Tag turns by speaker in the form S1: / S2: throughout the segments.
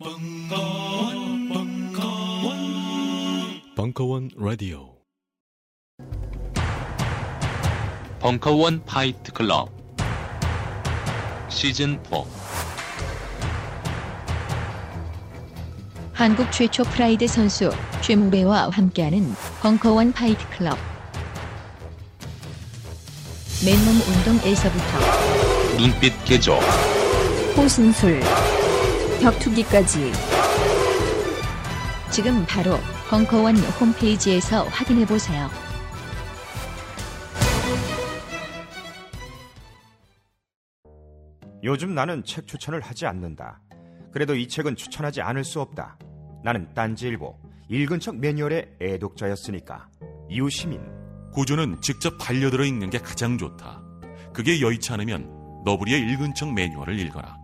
S1: 벙커원, 벙커원, 벙커원 라디오.
S2: 벙커원 파이트 클럽 시즌 4
S3: 한국 최초 프라이드 선수 최무배와 함께하는 벙커원 파이트 클럽. 맨몸 운동에서부터
S2: 눈빛 개조
S3: 호신술, 격투기까지. 지금 바로 벙커원 홈페이지에서 확인해 보세요.
S4: 요즘 나는 책 추천을 하지 않는다. 그래도 이 책은 추천하지 않을 수 없다. 나는 딴지일보 읽은 척 매뉴얼의 애독자였으니까. 이웃시민
S1: 고전은 직접 반려들어 읽는 게 가장 좋다. 그게 여의치 않으면 너부리의 읽은 척 매뉴얼을 읽어라.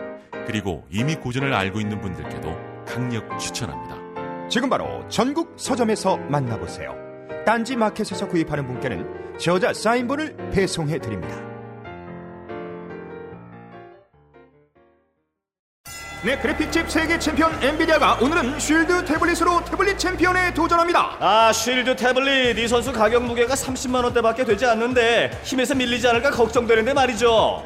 S1: 그리고 이미 고전을 알고 있는 분들께도 강력 추천합니다.
S4: 지금 바로 전국 서점에서 만나보세요. 딴지 마켓에서 구입하는 분께는 저자 사인본을 배송해 드립니다. 네, 그래픽칩 세계 챔피언 엔비디아가 오늘은 쉴드 태블릿으로 태블릿 챔피언에 도전합니다.
S5: 아 쉴드 태블릿 이 선수 가격 무게가 30만 원대밖에 되지 않는데 힘에서 밀리지 않을까 걱정되는데 말이죠.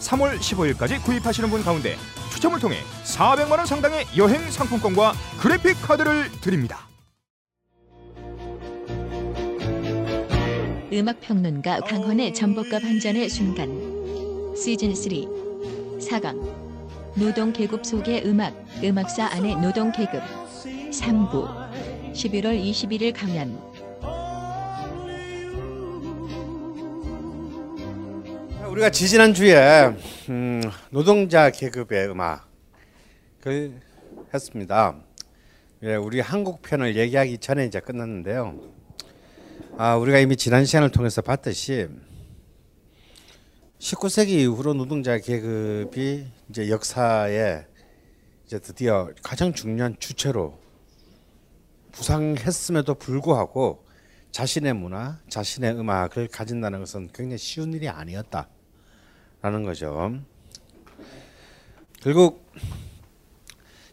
S4: 3월 15일까지 구입하시는 분 가운데 추첨을 통해 400만 원 상당의 여행 상품권과 그래픽 카드를 드립니다.
S3: 음악 평론가 강헌의 전복과 반전의 순간. 시즌 3 4강. 노동 계급 속의 음악 음악사 안의 노동 계급. 3부. 11월 21일 강연
S6: 우리가 지지난 주에 음, 노동자 계급의 음악을 했습니다. 예, 우리 한국 편을 얘기하기 전에 이제 끝났는데요. 아, 우리가 이미 지난 시간을 통해서 봤듯이 19세기 이후로 노동자 계급이 이제 역사에 이제 드디어 가장 중요한 주체로 부상했음에도 불구하고 자신의 문화, 자신의 음악을 가진다는 것은 굉장히 쉬운 일이 아니었다 라는 거죠. 결국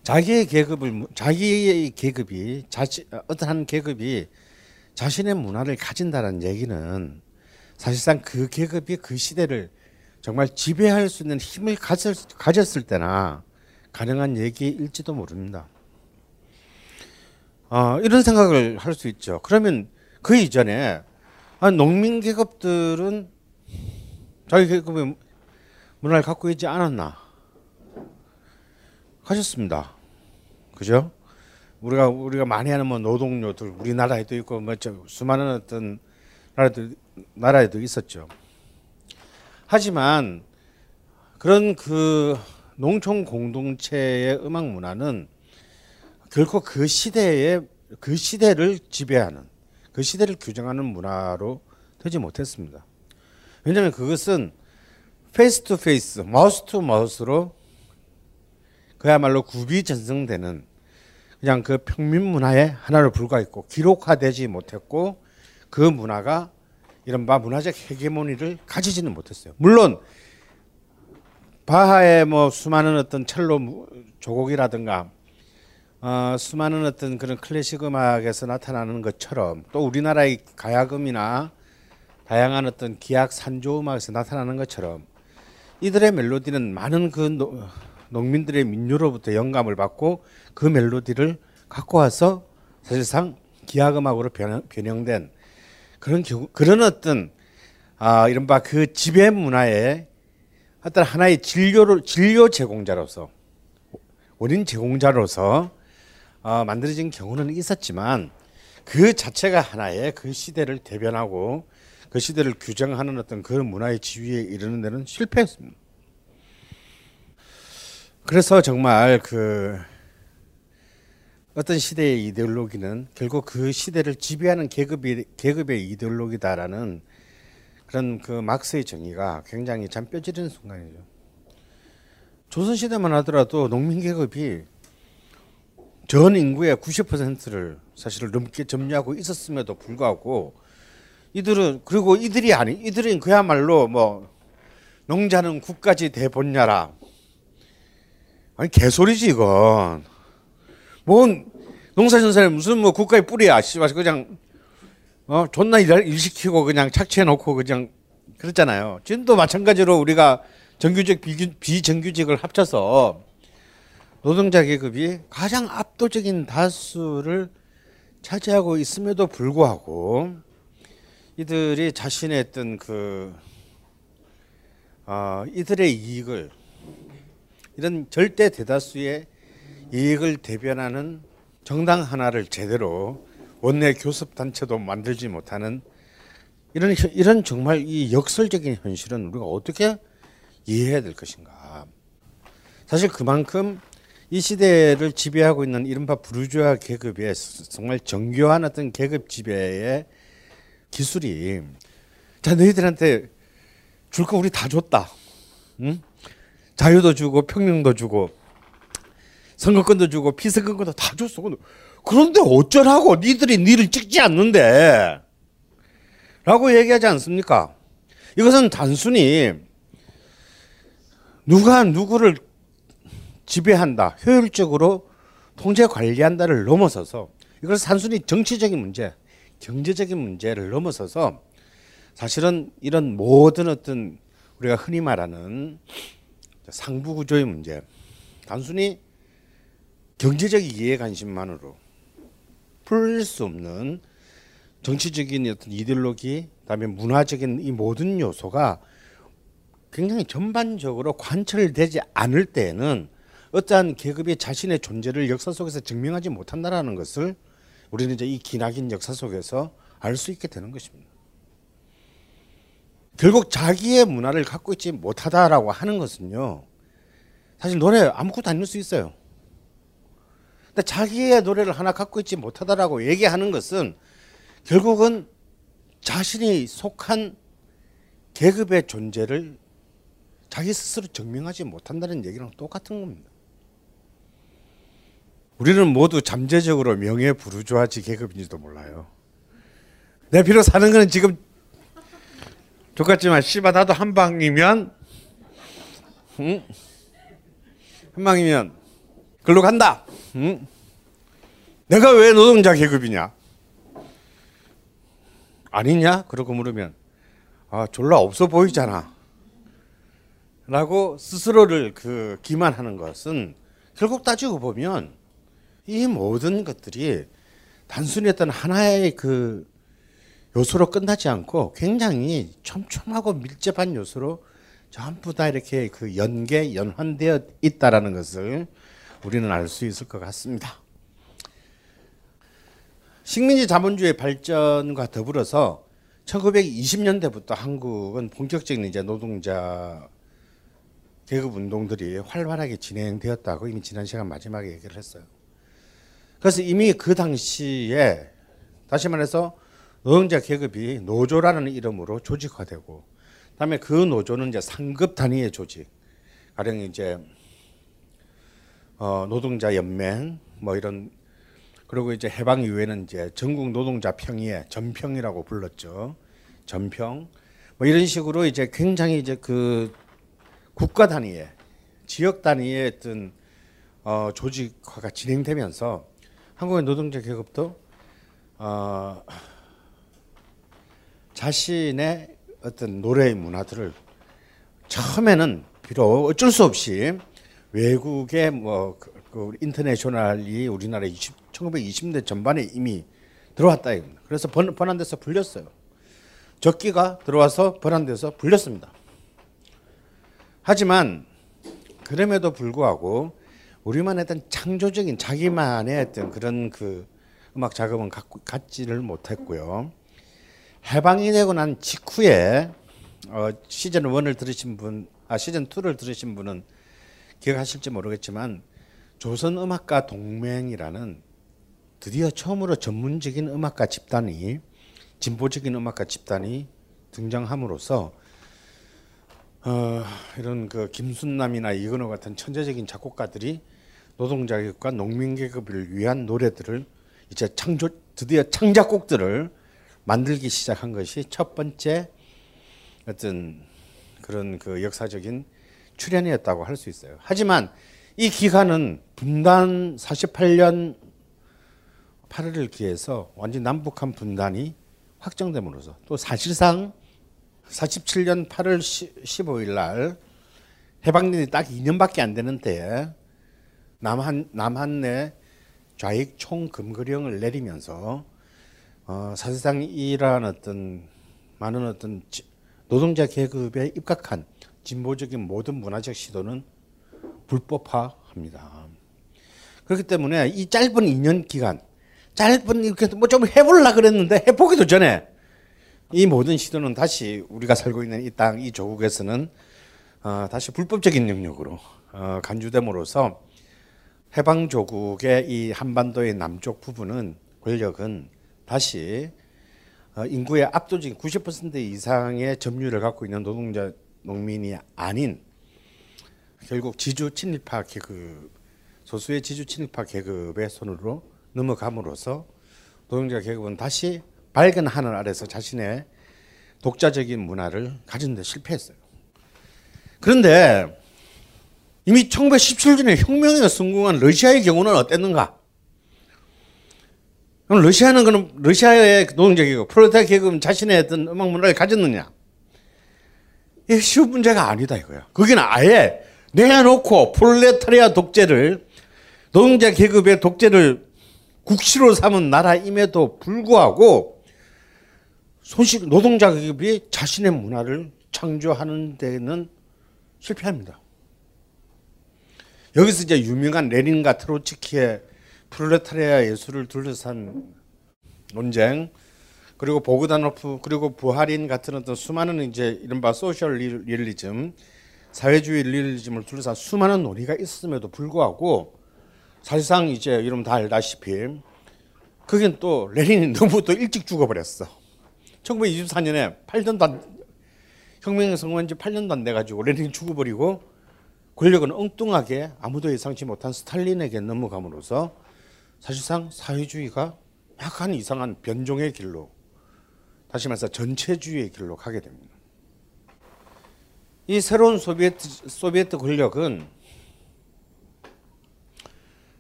S6: 자기의 계급을 자기의 계급이 자신 어떤 한 계급이 자신의 문화를 가진다는 얘기는 사실상 그 계급이 그 시대를 정말 지배할 수 있는 힘을 가졌, 가졌을 때나 가능한 얘기일지도 모릅니다. 어, 이런 생각을 할 수 있죠. 그러면 그 이전에 아, 농민 계급들은 자기 계급의 문화를 갖고 있지 않았나? 가졌습니다. 그죠? 우리가 우리가 많이 하는 뭐 노동요들 우리나라에도 있고 뭐저 수많은 어떤 나라들 나라에도 있었죠. 하지만 그런 그 농촌 공동체의 음악 문화는 결코 그 시대의 그 시대를 지배하는 그 시대를 규정하는 문화로 되지 못했습니다. 왜냐하면 그것은 face to face, mouth to mouth로 그야말로 구비전승되는 그냥 그 평민 문화의 하나로 불과했고 기록화되지 못했고 그 문화가 이른바 문화적 헤게모니를 가지지는 못했어요. 물론 바하의 뭐 수많은 어떤 첼로 조곡이라든가 어, 수많은 어떤 그런 클래식 음악에서 나타나는 것처럼 또 우리나라의 가야금이나 다양한 어떤 기악 산조 음악에서 나타나는 것처럼 이들의 멜로디는 많은 그 노, 농민들의 민요로부터 영감을 받고 그 멜로디를 갖고 와서 사실상 기하음악으로 변형, 변형된 그런 경우 그런 어떤 아 이른바 그 지배 문화의 어떤 하나의 진료로 진료 제공자로서 원인 제공자로서 어, 만들어진 경우는 있었지만 그 자체가 하나의 그 시대를 대변하고 그 시대를 규정하는 어떤 그런 문화의 지위에 이르는 데는 실패했습니다. 그래서 정말 그 어떤 시대의 이데올로기는 결국 그 시대를 지배하는 계급이 계급의 이데올로기다라는 그런 그 막스의 정의가 굉장히 잠 뼈지르는 순간이죠. 조선 시대만 하더라도 농민 계급이 전 인구의 90%를 사실 넘게 점유하고 있었음에도 불구하고 이들은 그리고 이들이 아니 이들은 그야말로 뭐 농자는 국가지 대본냐라. 아니 개소리지 이건. 뭔 농사전선에 무슨 뭐 국가의 뿌리야 씨발 그냥 어 존나 일, 일 시키고 그냥 착취해 놓고 그냥 그랬잖아요. 지금도 마찬가지로 우리가 정규직 비, 비정규직을 합쳐서 노동자 계급이 가장 압도적인 다수를 차지하고 있음에도 불구하고 이들이 자신의 어떤 그 어, 이들의 이익을 이런 절대 대다수의 이익을 대변하는 정당 하나를 제대로 원내 교섭 단체도 만들지 못하는 이런 현- 이런 정말 이 역설적인 현실은 우리가 어떻게 이해해야 될 것인가? 사실 그만큼 이 시대를 지배하고 있는 이른바 부르주아 계급의 정말 정교한 어떤 계급 지배의 기술이 자 너희들한테 줄 거 우리 다 줬다. 응? 자유도 주고 평등도 주고 선거권도 주고 피선거권도 다 줬어. 그런데 어쩌라고 니들이 니를 찍지 않는데 라고 얘기하지 않습니까? 이것은 단순히 누가 누구를 지배한다, 효율적으로 통제 관리한다를 넘어서서 이걸 단순히 정치적인 문제, 경제적인 문제를 넘어서서 사실은 이런 모든 어떤 우리가 흔히 말하는 상부 구조의 문제, 단순히 경제적 이해 관심만으로 풀릴 수 없는 정치적인 어떤 이데올로기, 그다음에 문화적인 이 모든 요소가 굉장히 전반적으로 관철되지 않을 때에는 어떠한 계급이 자신의 존재를 역사 속에서 증명하지 못한다라는 것을 우리는 이제 이 기나긴 역사 속에서 알 수 있게 되는 것입니다. 결국 자기의 문화를 갖고 있지 못하다라고 하는 것은요. 사실 노래 아무것도 아닐 수 있어요. 근데 자기의 노래를 하나 갖고 있지 못하다라고 얘기하는 것은 결국은 자신이 속한 계급의 존재를 자기 스스로 증명하지 못한다는 얘기랑 똑같은 겁니다. 우리는 모두 잠재적으로 명예 부르주아지 계급인지도 몰라요. 내 비록 사는 거는 지금 똑같지만 씨발 나도 한 방이면 응? 한 방이면 글로 간다. 응? 내가 왜 노동자 계급이냐? 아니냐? 그러고 물으면 아 졸라 없어 보이잖아. 라고 스스로를 그 기만하는 것은 결국 따지고 보면 이 모든 것들이 단순히 어떤 하나의 그 요소로 끝나지 않고 굉장히 촘촘하고 밀접한 요소로 전부 다 이렇게 그 연계 연환되어 있다라는 것을 우리는 알 수 있을 것 같습니다. 식민지 자본주의 발전과 더불어서 1920년대부터 한국은 본격적인 이제 노동자 계급 운동들이 활발하게 진행되었다고 이미 지난 시간 마지막에 얘기를 했어요. 그래서 이미 그 당시에 다시 말해서 노동자 계급이 노조라는 이름으로 조직화되고 그다음에 그 노조는 이제 상급 단위의 조직 가령 이제 어, 노동자 연맹 뭐 이런 그리고 이제 해방 이후에는 이제 전국 노동자 평의회 전평이라고 불렀죠. 전평. 뭐 이런 식으로 이제 굉장히 이제 그 국가 단위의 지역 단위의 어떤 어, 조직화가 진행되면서 한국의 노동자 계급도 어, 자신의 어떤 노래의 문화들을 처음에는 비록 어쩔 수 없이 외국의 뭐 그- 인터내셔널이 우리나라 20, 1920대 전반에 이미 들어왔다 이겁니다. 그래서 번, 번안돼서 불렸어요. 적기가 들어와서 번안돼서 불렸습니다. 하지만 그럼에도 불구하고 우리만의 어떤 창조적인 자기만의 어떤 그런 그 음악 작업은 갖지를 못했고요. 해방이 되고 난 직후에 어, 시즌 1을 들으신 분, 아 시즌 2를 들으신 분은 기억하실지 모르겠지만 조선 음악가 동맹이라는 드디어 처음으로 전문적인 음악가 집단이 진보적인 음악가 집단이 등장함으로써 어, 이런 그 김순남이나 이근호 같은 천재적인 작곡가들이 노동자 계급과 농민 계급을 위한 노래들을 이제 창조 드디어 창작곡들을 만들기 시작한 것이 첫 번째 어떤 그런 그 역사적인 출현이었다고 할 수 있어요. 하지만 이 기간은 분단 48년 8월을 기해서 완전 남북한 분단이 확정됨으로써 또 사실상 47년 8월 15일 날 해방년이 딱 2년밖에 안 되는 때에 남한 남한 내 좌익 총금거령을 내리면서 어, 사실상 이러한 어떤 많은 어떤 지- 노동자 계급에 입각한 진보적인 모든 문화적 시도는 불법화합니다. 그렇기 때문에 이 짧은 2년 기간, 짧은 이렇게 뭐 좀 해볼라 그랬는데 해보기도 전에 이 모든 시도는 다시 우리가 살고 있는 이 땅, 이 조국에서는 어, 다시 불법적인 영역으로 어, 간주됨으로써 해방 조국의 이 한반도의 남쪽 부분은 권력은 다시 어, 인구의 압도적인 90% 이상의 점유율을 갖고 있는 노동자 농민이 아닌 결국 지주 친일파 계급 소수의 지주 친일파 계급의 손으로 넘어감으로써 노동자 계급은 다시 밝은 하늘 아래서 자신의 독자적인 문화를 가진 데 실패했어요. 그런데 이미 1917년에 혁명에 성공한 러시아의 경우는 어땠는가? 그럼 러시아는 그럼 러시아의 노동자 계급, 프롤레타리아 계급은 자신의 어떤 음악 문화를 가졌느냐? 이게 쉬운 문제가 아니다 이거야. 거기는 아예 내놓고 프롤레타리아 독재를 노동자 계급의 독재를 국시로 삼은 나라임에도 불구하고 손실 노동자 계급이 자신의 문화를 창조하는 데는 실패합니다. 여기서 이제 유명한 레닌과 트로츠키의 프롤레타리아 예술을 둘러싼 논쟁 그리고 보그다노프 그리고 부하린 같은 어떤 수많은 이제 이른바 social re- realism 사회주의 리얼리즘을 둘러싼 수많은 논의가 있음에도 불구하고 사실상 이제 여러분 다 알다시피 그긴 또 레닌이 너무 또 일찍 죽어버렸어. 1924년에 8년도 안 혁명이 성공한 지 8년도 안 돼가지고 레닌이 죽어버리고 권력은 엉뚱하게 아무도 예상치 못한 스탈린에게 넘어감으로써 사실상 사회주의가 약간 이상한 변종의 길로 다시 말해서 전체주의의 길로 가게 됩니다. 이 새로운 소비에트, 소비에트 권력은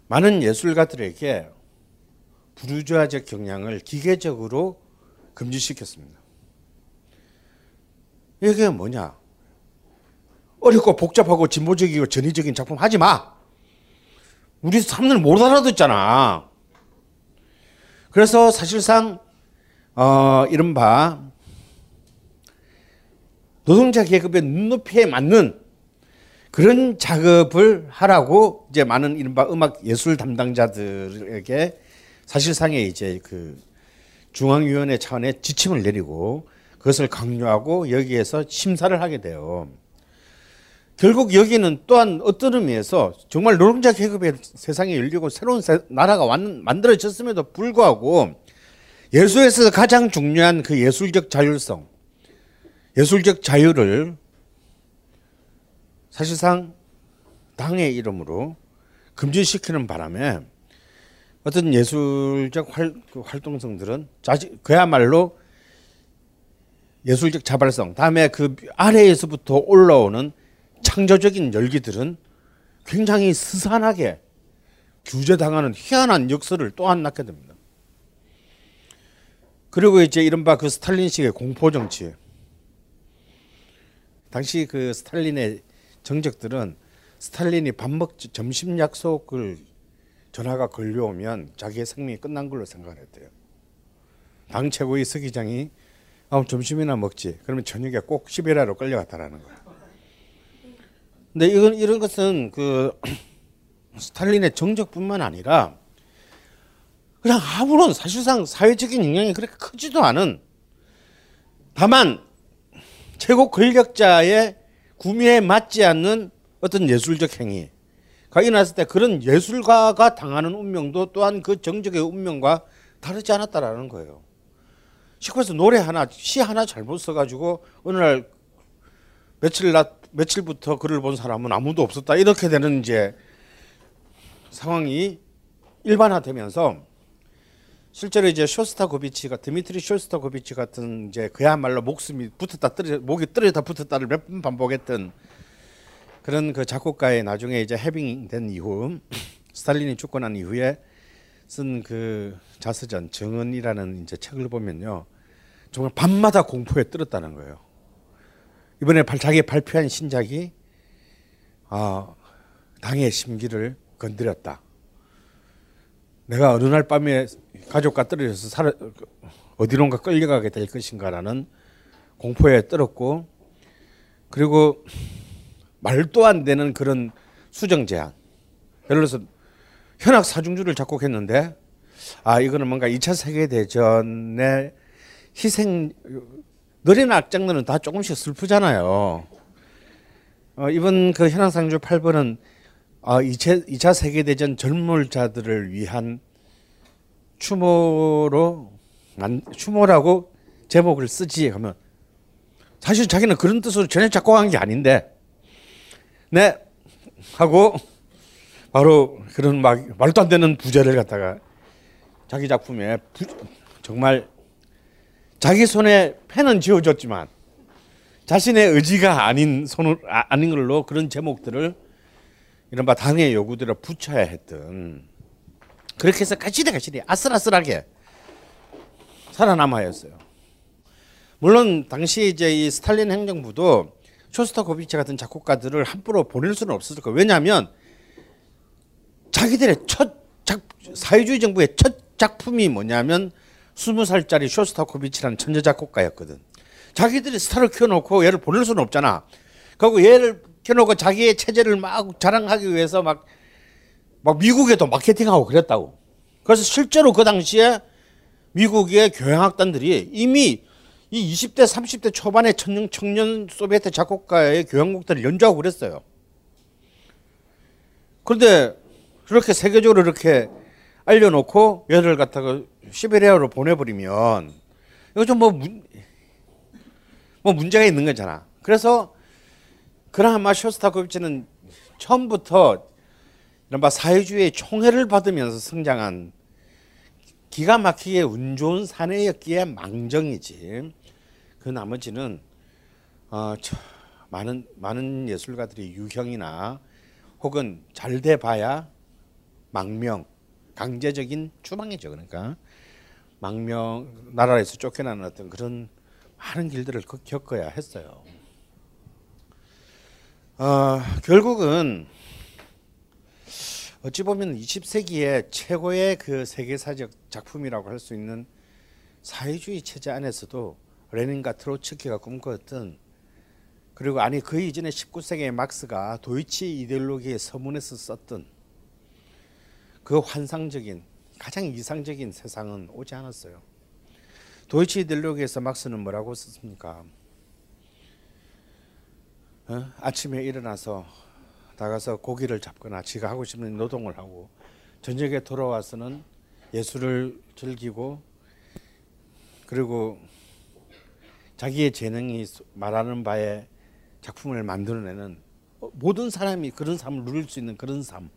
S6: 많은 예술가들에게 부르주아적 경향을 기계적으로 금지시켰습니다. 이게 뭐냐? 어렵고 복잡하고 진보적이고 전위적인 작품 하지 마. 우리 사람들 못 알아듣잖아. 그래서 사실상 어, 이른바 노동자 계급의 눈높이에 맞는 그런 작업을 하라고 이제 많은 이른바 음악 예술 담당자들에게 사실상의 이제 그 중앙위원회 차원의 지침을 내리고 그것을 강요하고 여기에서 심사를 하게 돼요. 결국 여기는 또한 어떤 의미에서 정말 노동자 계급의 세상이 열리고 새로운 세- 나라가 완, 만들어졌음에도 불구하고 예술에서 가장 중요한 그 예술적 자율성, 예술적 자유를 사실상 당의 이름으로 금지시키는 바람에 어떤 예술적 활, 그 활동성들은 자지, 그야말로 예술적 자발성, 다음에 그 아래에서부터 올라오는 창조적인 열기들은 굉장히 스산하게 규제당하는 희한한 역설을 또한 낳게 됩니다. 그리고 이제 이른바 그 스탈린식의 공포 정치. 당시 그 스탈린의 정적들은 스탈린이 밥 먹 점심 약속을 전화가 걸려오면 자기의 생명이 끝난 걸로 생각을 했대요. 당 최고의 서기장이 아, 점심이나 먹지. 그러면 저녁에 꼭 시베리아로 끌려갔다라는 거야. 근데 이건 이런 것은 그 스탈린의 정적뿐만 아니라 그냥 아무런 사실상 사회적인 영향이 그렇게 크지도 않은 다만 최고 권력자의 구미에 맞지 않는 어떤 예술적 행위가 일어났을 때 그런 예술가가 당하는 운명도 또한 그 정적의 운명과 다르지 않았다라는 거예요. 시골에서 노래 하나, 시 하나 잘못 써가지고 어느 날 며칠 낮 며칠부터 글을 본 사람은 아무도 없었다 이렇게 되는 이제 상황이 일반화되면서 실제로 이제 쇼스타코비치가 드미트리 쇼스타코비치 같은 이제 그야말로 목숨이 붙었다 떨어 목이 떨어졌다 붙었다를 몇 번 반복했던 그런 그 작곡가의 나중에 이제 해빙된 이후 스탈린이 죽고 난 이후에 쓴 그 자서전 증언이라는 이제 책을 보면요 정말 밤마다 공포에 떨었다는 거예요. 이번에 발- 자기 발표한 신작이 아 당의 심기를 건드렸다. 내가 어느 날 밤에 가족과 떨어져서 살아, 어디론가 끌려가게 될 것인가라는 공포에 떨었고 그리고 말도 안 되는 그런 수정 제안. 예를 들어서 현악 사중주를 작곡했는데 아 이거는 뭔가 2차 세계 대전의 희생 느린 악장들은 다 조금씩 슬프잖아요. 어, 이번 그 사중주 8번은 아, 2차, 2차 세계대전 젊을자들을 위한 추모로 만, 추모라고 제목을 쓰지 하면 사실 자기는 그런 뜻으로 전혀 작곡한 게 아닌데 네 하고 바로 그런 막 말도 안 되는 부제를 갖다가 자기 작품에 부, 정말 자기 손에 펜은 쥐어줬지만 자신의 의지가 아닌 손을 아, 아닌 걸로 그런 제목들을 이른바 당의 요구대로 붙여야 했던 그렇게 해서 가시리 가시리 아슬아슬하게 살아남아야 했어요. 물론 당시 이제 이 스탈린 행정부도 쇼스타코비치 같은 작곡가들을 함부로 보낼 수는 없었을 거예요. 왜냐하면 자기들의 첫 작, 사회주의 정부의 첫 작품이 뭐냐면 스무 살짜리 쇼스타코비치라는 천재 작곡가였거든. 자기들이 스타를 키워놓고 얘를 보낼 수는 없잖아. 그리고 얘를 켜놓고 자기의 체제를 막 자랑하기 위해서 막, 막 미국에도 마케팅하고 그랬다고. 그래서 실제로 그 당시에 미국의 교향악단들이 이미 이 20대, 30대 초반의 청년, 청년 소비에트 작곡가의 교향곡들을 연주하고 그랬어요. 그런데 그렇게 세계적으로 이렇게 알려놓고 얘를 갖다가 시베리아로 보내버리면 이거 좀뭐 문, 뭐 문제가 있는 거잖아. 그래서 그나마 쇼스타코비치는 처음부터 이른바 사회주의의 총애를 받으면서 성장한 기가 막히게 운 좋은 사내였기에 망정이지. 그 나머지는 어, 저, 많은 많은 예술가들이 유형이나 혹은 잘 돼 봐야 망명, 강제적인 추방이죠. 그러니까 망명 나라에서 쫓겨나는 어떤 그런 많은 길들을 겪- 겪어야 했어요. 어, 결국은 어찌 보면 20세기의 최고의 그 세계사적 작품이라고 할 수 있는 사회주의 체제 안에서도 레닌과 트로츠키가 꿈꿨던 그리고 아니 그 이전에 19세기의 막스가 도이치 이데올로기의 서문에서 썼던 그 환상적인 가장 이상적인 세상은 오지 않았어요. 도이치 이데올로기에서 막스는 뭐라고 썼습니까? 어? 아침에 일어나서 나가서 고기를 잡거나 지가 하고 싶은 노동을 하고 저녁에 돌아와서는 예술을 즐기고 그리고 자기의 재능이 말하는 바에 작품을 만들어내는 어, 모든 사람이 그런 삶을 누릴 수 있는 그런 삶.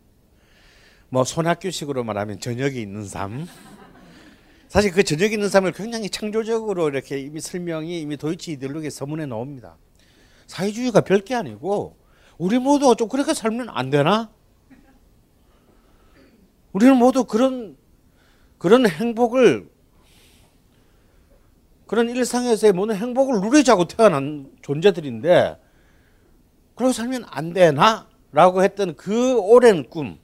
S6: 뭐 손학규식으로 말하면 저녁이 있는 삶. 사실 그 저녁이 있는 삶을 굉장히 창조적으로 이렇게 이미 설명이 이미 도이치 이데올로기 서문에 나옵니다. 사회주의가 별게 아니고 우리 모두 좀 그렇게 살면 안 되나? 우리는 모두 그런 그런 행복을 그런 일상에서의 모든 행복을 누리자고 태어난 존재들인데 그러고 살면 안 되나? 라고 했던 그 오랜 꿈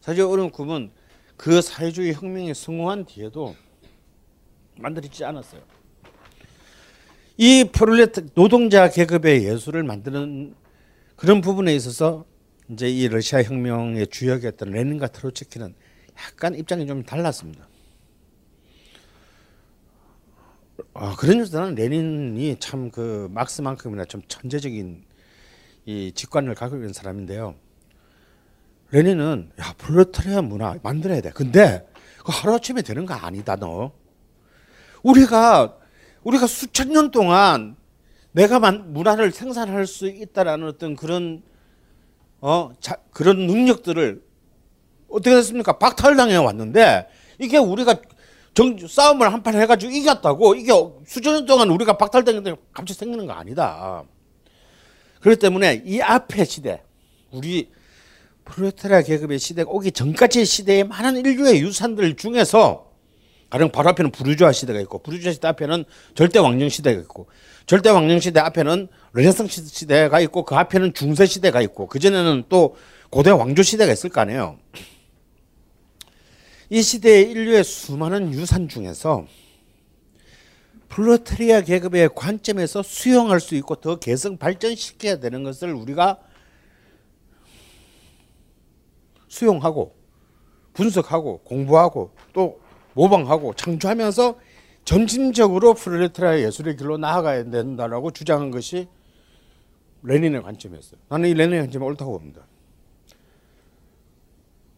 S6: 사실 오랜 꿈은 그 사회주의 혁명이 성공한 뒤에도 만들어지지 않았어요. 이 프롤레타 노동자 계급의 예술을 만드는 그런 부분에 있어서 이제 이 러시아 혁명의 주역이었던 레닌과 트로츠키는 약간 입장이 좀 달랐습니다. 아, 그런 점에서는 레닌이 참 그 막스만큼이나 좀 천재적인 이 직관을 갖고 있는 사람인데요. 레닌은 야 프롤레타리아 문화 만들어야 돼. 근데 그 하루아침에 되는 거 아니다 너. 우리가 우리가 수천 년 동안 내가 만, 문화를 생산할 수 있다라는 어떤 그런 어 자, 그런 능력들을 어떻게 됐습니까? 박탈당해 왔는데 이게 우리가 정, 싸움을 한 판 해가지고 이겼다고 이게 수천 년 동안 우리가 박탈당했는데 갑자기 생기는 거 아니다. 그렇기 때문에 이 앞의 시대 우리 프로레타리아 계급의 시대가 오기 전까지의 시대의 많은 인류의 유산들 중에서 가령 바로 앞에는 부르주아 시대가 있고 부르주아 시대 앞에는 절대 왕정 시대가 있고 절대 왕정 시대 앞에는 르네상스 시대가 있고 그 앞에는 중세 시대가 있고 그 전에는 또 고대 왕조 시대가 있을 거 아니에요. 이 시대의 인류의 수많은 유산 중에서 프롤레타리아 계급의 관점에서 수용할 수 있고 더 계승 발전시켜야 되는 것을 우리가 수용하고 분석하고 공부하고 또 모방하고 창조하면서 점진적으로 프로레타리아 예술의 길로 나아가야 된다라고 주장한 것이 레닌의 관점이었어요. 나는 이 레닌의 관점이 옳다고 봅니다.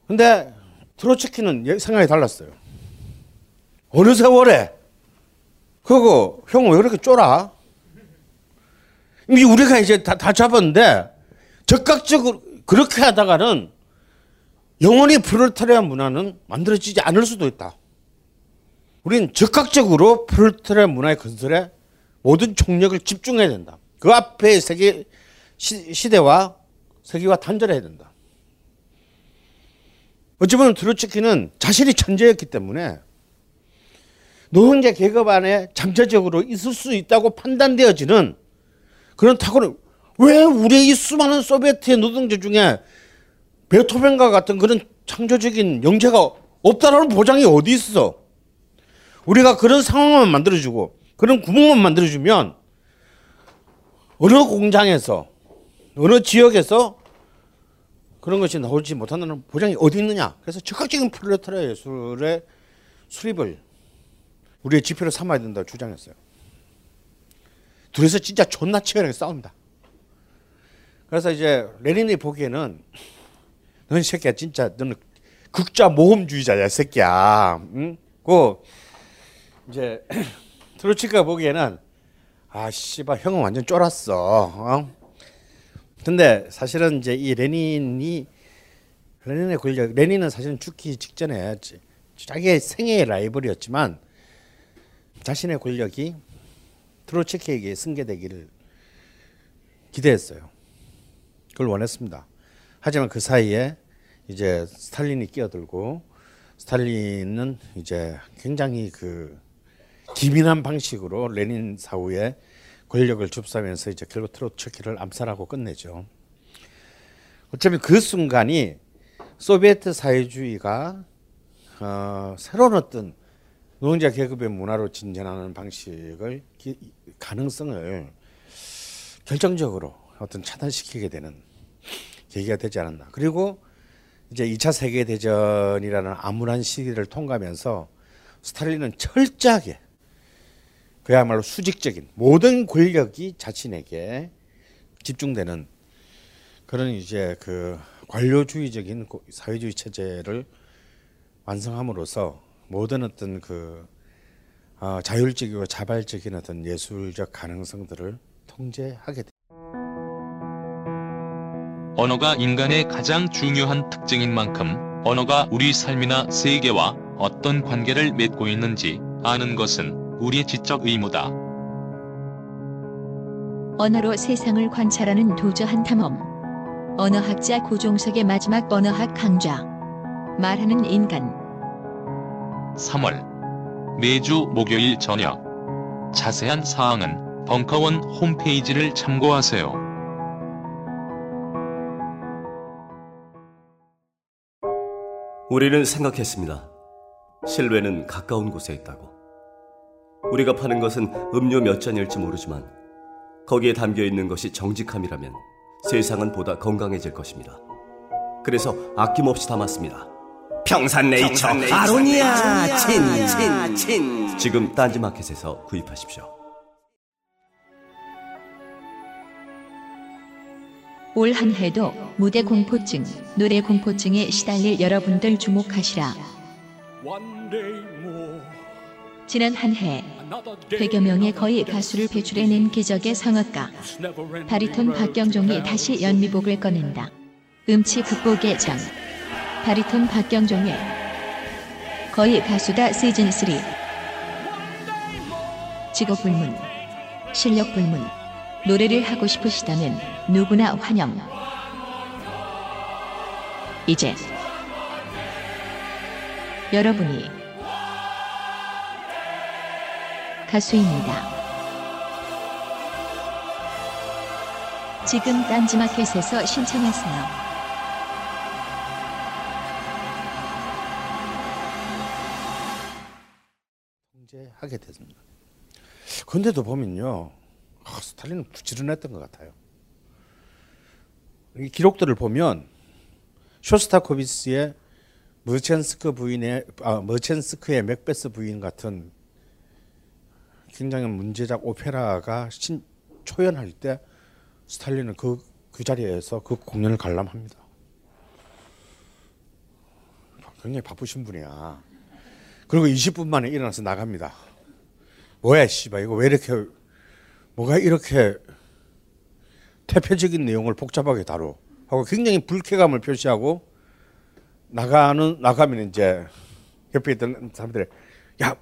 S6: 근데 트로츠키는 생각이 달랐어요. 어느 세월에 그거 형왜 그렇게 쫄아? 이미 우리가 이제 다, 다 잡았는데 적극적으로 그렇게 하다가는 영원히 프롤타리아 문화는 만들어지지 않을 수도 있다. 우린 적극적으로 프롤타리아 문화의 건설에 모든 총력을 집중해야 된다. 그 앞에 세계 시, 시대와 세계와 단절해야 된다. 어찌 보면 트로츠키는 자신이 천재였기 때문에 노동자 계급 안에 잠재적으로 있을 수 있다고 판단되어지는 그런 타고는 왜 우리 이 수많은 소비에트의 노동자 중에 베토벤과 같은 그런 창조적인 영재가 없다라는 보장이 어디 있어? 우리가 그런 상황만 만들어주고 그런 구멍만 만들어주면 어느 공장에서 어느 지역에서 그런 것이 나오지 못한다는 보장이 어디 있느냐? 그래서 적극적인 프롤레타리아 예술의 수립을 우리의 지표로 삼아야 된다고 주장했어요. 둘이서 진짜 존나 치열하게 싸웁니다. 그래서 이제 레닌이 보기에는 넌 새끼야 진짜 너는 극자 모험주의자야 새끼야. 응? 그 이제 트로츠키가 보기에는 아 씨발 형은 완전 쫄았어. 어? 근데 사실은 이제 이 레닌이 레닌의 권력 레닌은 사실은 죽기 직전에 자기의 생애의 라이벌이었지만 자신의 권력이 트로츠키에게 승계되기를 기대했어요. 그걸 원했습니다. 하지만 그 사이에 이제 스탈린이 끼어들고 스탈린은 이제 굉장히 그 기민한 방식으로 레닌 사후에 권력을 줍싸면서 이제 결국 트로츠키를 암살하고 끝내죠. 어쩌면 그 순간이 소비에트 사회주의가 어, 새로운 어떤 노동자 계급의 문화로 진전하는 방식을 기, 가능성을 결정적으로 어떤 차단시키게 되는 계기가 되지 않았나. 그리고 이제 2차 세계 대전이라는 암울한 시기를 통과하면서 스탈린은 철저하게 그야말로 수직적인 모든 권력이 자신에게 집중되는 그런 이제 그 관료주의적인 사회주의 체제를 완성함으로써 모든 어떤 그 어, 자율적이고 자발적인 어떤 예술적 가능성들을 통제하게 돼.
S2: 언어가 인간의 가장 중요한 특징인 만큼 언어가 우리 삶이나 세계와 어떤 관계를 맺고 있는지 아는 것은 우리의 지적 의무다.
S3: 언어로 세상을 관찰하는 도저한 탐험. 언어학자 고종석의 마지막 언어학 강좌. 말하는 인간.
S2: 3월 매주 목요일 저녁 자세한 사항은 벙커원 홈페이지를 참고하세요.
S5: 우리는 생각했습니다. 실외는 가까운 곳에 있다고. 우리가 파는 것은 음료 몇 잔일지 모르지만 거기에 담겨 있는 것이 정직함이라면 세상은 보다 건강해질 것입니다. 그래서 아낌없이 담았습니다. 평산네이처, 아로니아 친친친 지금 딴지마켓에서 구입하십시오.
S3: 올 한 해도 무대 공포증, 노래 공포증에 시달릴 여러분들 주목하시라. 지난 한 해 100여 명의 거의 가수를 배출해낸 기적의 성악가 바리톤 박경종이 다시 연미복을 꺼낸다. 음치 극복의 장 바리톤 박경종의 거의 가수다 시즌 3 직업 불문 실력 불문 노래를 하고 싶으시다면 누구나 환영. 이제 여러분이 가수입니다. 지금 딴지마켓에서 신청하세요.
S6: 통제하게 됐습니다. 근데도 보면요, 아, 스탈린은 부지런했던 것 같아요. 이 기록들을 보면 쇼스타코비스의 머첸스크 부인의 아, 머첸스크의 맥베스 부인 같은 굉장히 문제작 오페라가 신, 초연할 때 스탈린은 그, 그 자리에서 그 공연을 관람합니다. 굉장히 바쁘신 분이야. 그리고 20분 만에 일어나서 나갑니다. 뭐야, 씨발, 이거 왜 이렇게, 뭐가 이렇게 태폐적인 내용을 복잡하게 다뤄? 하고 굉장히 불쾌감을 표시하고 나가는, 나가면 이제 옆에 있던 사람들이, 야,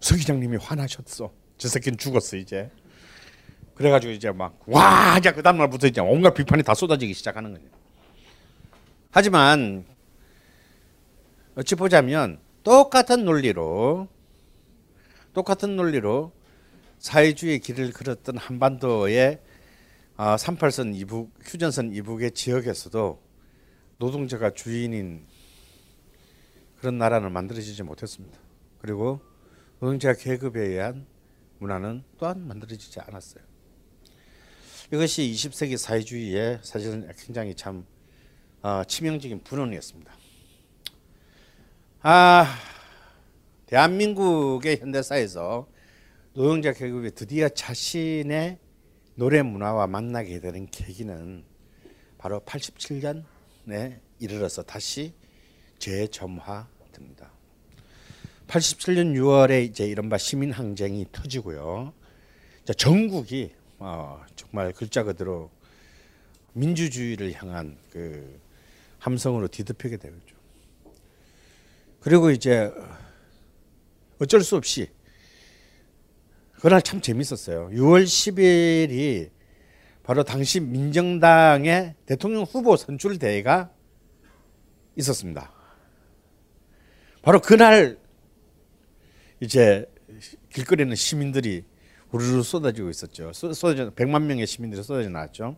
S6: 서 기장님이 화나셨어. 저 새끼는 죽었어, 이제. 그래가지고 이제 막, 와! 이제 그 다음날부터 이제 온갖 비판이 다 쏟아지기 시작하는 거예요. 하지만 어찌 보자면 똑같은 논리로 똑같은 논리로 사회주의 길을 걸었던 한반도의 어, 38선 이북 휴전선 이북의 지역에서도 노동자가 주인인 그런 나라는 만들어지지 못했습니다. 그리고 노동자 계급에 의한 문화는 또한 만들어지지 않았어요. 이것이 20세기 사회주의의 사실은 굉장히 참 어, 치명적인 분원이었습니다. 아, 대한민국의 현대사에서 노동자 계급이 드디어 자신의 노래 문화와 만나게 되는 계기는 바로 87년에 이르러서 다시 재점화됩니다. 87년 6월에 이제 이른바 시민 항쟁이 터지고요. 전국이 어, 정말 글자 그대로 민주주의를 향한 그 함성으로 뒤덮이게 되죠. 그리고 이제 어쩔 수 없이 그날 참 재밌었어요. 6월 10일이 바로 당시 민정당의 대통령 후보 선출 대회가 있었습니다. 바로 그날 이제 길거리에는 시민들이 우르르 쏟아지고 있었죠. 쏟아져 100만 명의 시민들이 쏟아져 나왔죠.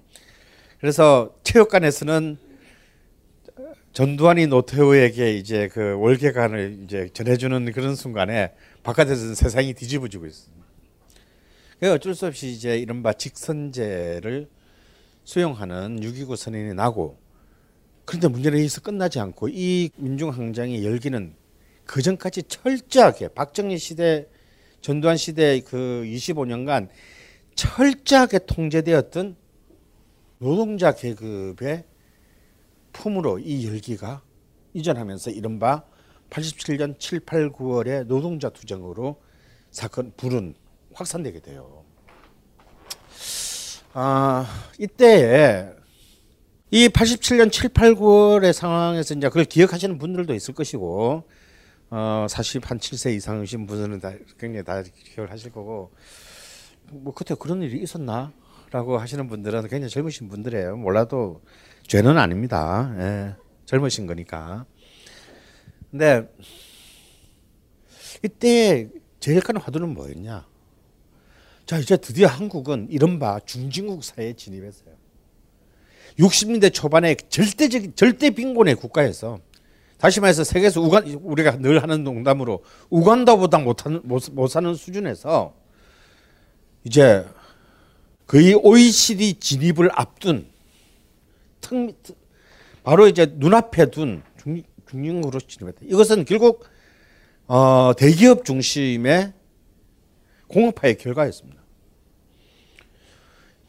S6: 그래서 체육관에서는 전두환이 노태우에게 이제 그 월계관을 이제 전해주는 그런 순간에 바깥에서는 세상이 뒤집어지고 있습니다. 그 어쩔 수 없이 이제 이른바 직선제를 수용하는 6.29 선언이 나고 그런데 문제는 여기서 끝나지 않고 이 민중항쟁의 열기는 그 전까지 철저하게 박정희 시대 전두환 시대 그 25년간 철저하게 통제되었던 노동자 계급의 품으로 이 열기가 이전하면서 이른바 87년 7, 8, 9월의 노동자 투쟁으로 사건 불은 확산되게 돼요. 아, 이때에 이 87년 7, 8, 9월의 상황에서 이제 그걸 기억하시는 분들도 있을 것이고 어, 40, 한 7세 이상이신 분들은 다 굉장히 다 기억을 하실 거고 뭐 그때 그런 일이 있었나? 라고 하시는 분들은 굉장히 젊으신 분들이에요. 몰라도 죄는 아닙니다. 예, 젊으신 거니까. 근데 이때 제일 큰 화두는 뭐였냐? 자 이제 드디어 한국은 이른바 중진국 사회에 진입했어요. 60년대 초반에 절대적 절대 빈곤의 국가에서 다시 말해서 세계에서 우간 우리가 늘 하는 농담으로 우간다보다 못하는 못, 못 사는 수준에서 이제 거의 OECD 진입을 앞둔 턱, 바로 이제 눈앞에 둔 중, 중립으로 진입했다. 이것은 결국 어, 대기업 중심의 공업화의 결과였습니다.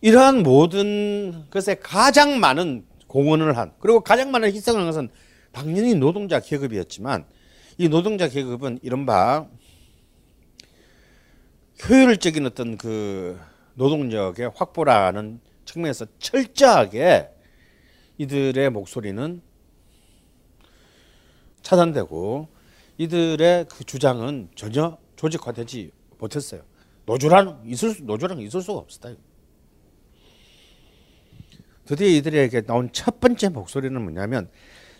S6: 이러한 모든 것에 가장 많은 공헌을 한 그리고 가장 많은 희생을 한 것은 당연히 노동자 계급이었지만 이 노동자 계급은 이른바 효율적인 어떤 그 노동력의 확보라는 측면에서 철저하게 이들의 목소리는 차단되고 이들의 그 주장은 전혀 조직화되지 못했어요. 노조라는 있을 수, 노조라는 있을 수가 없었다. 드디어 이들에게 나온 첫 번째 목소리는 뭐냐면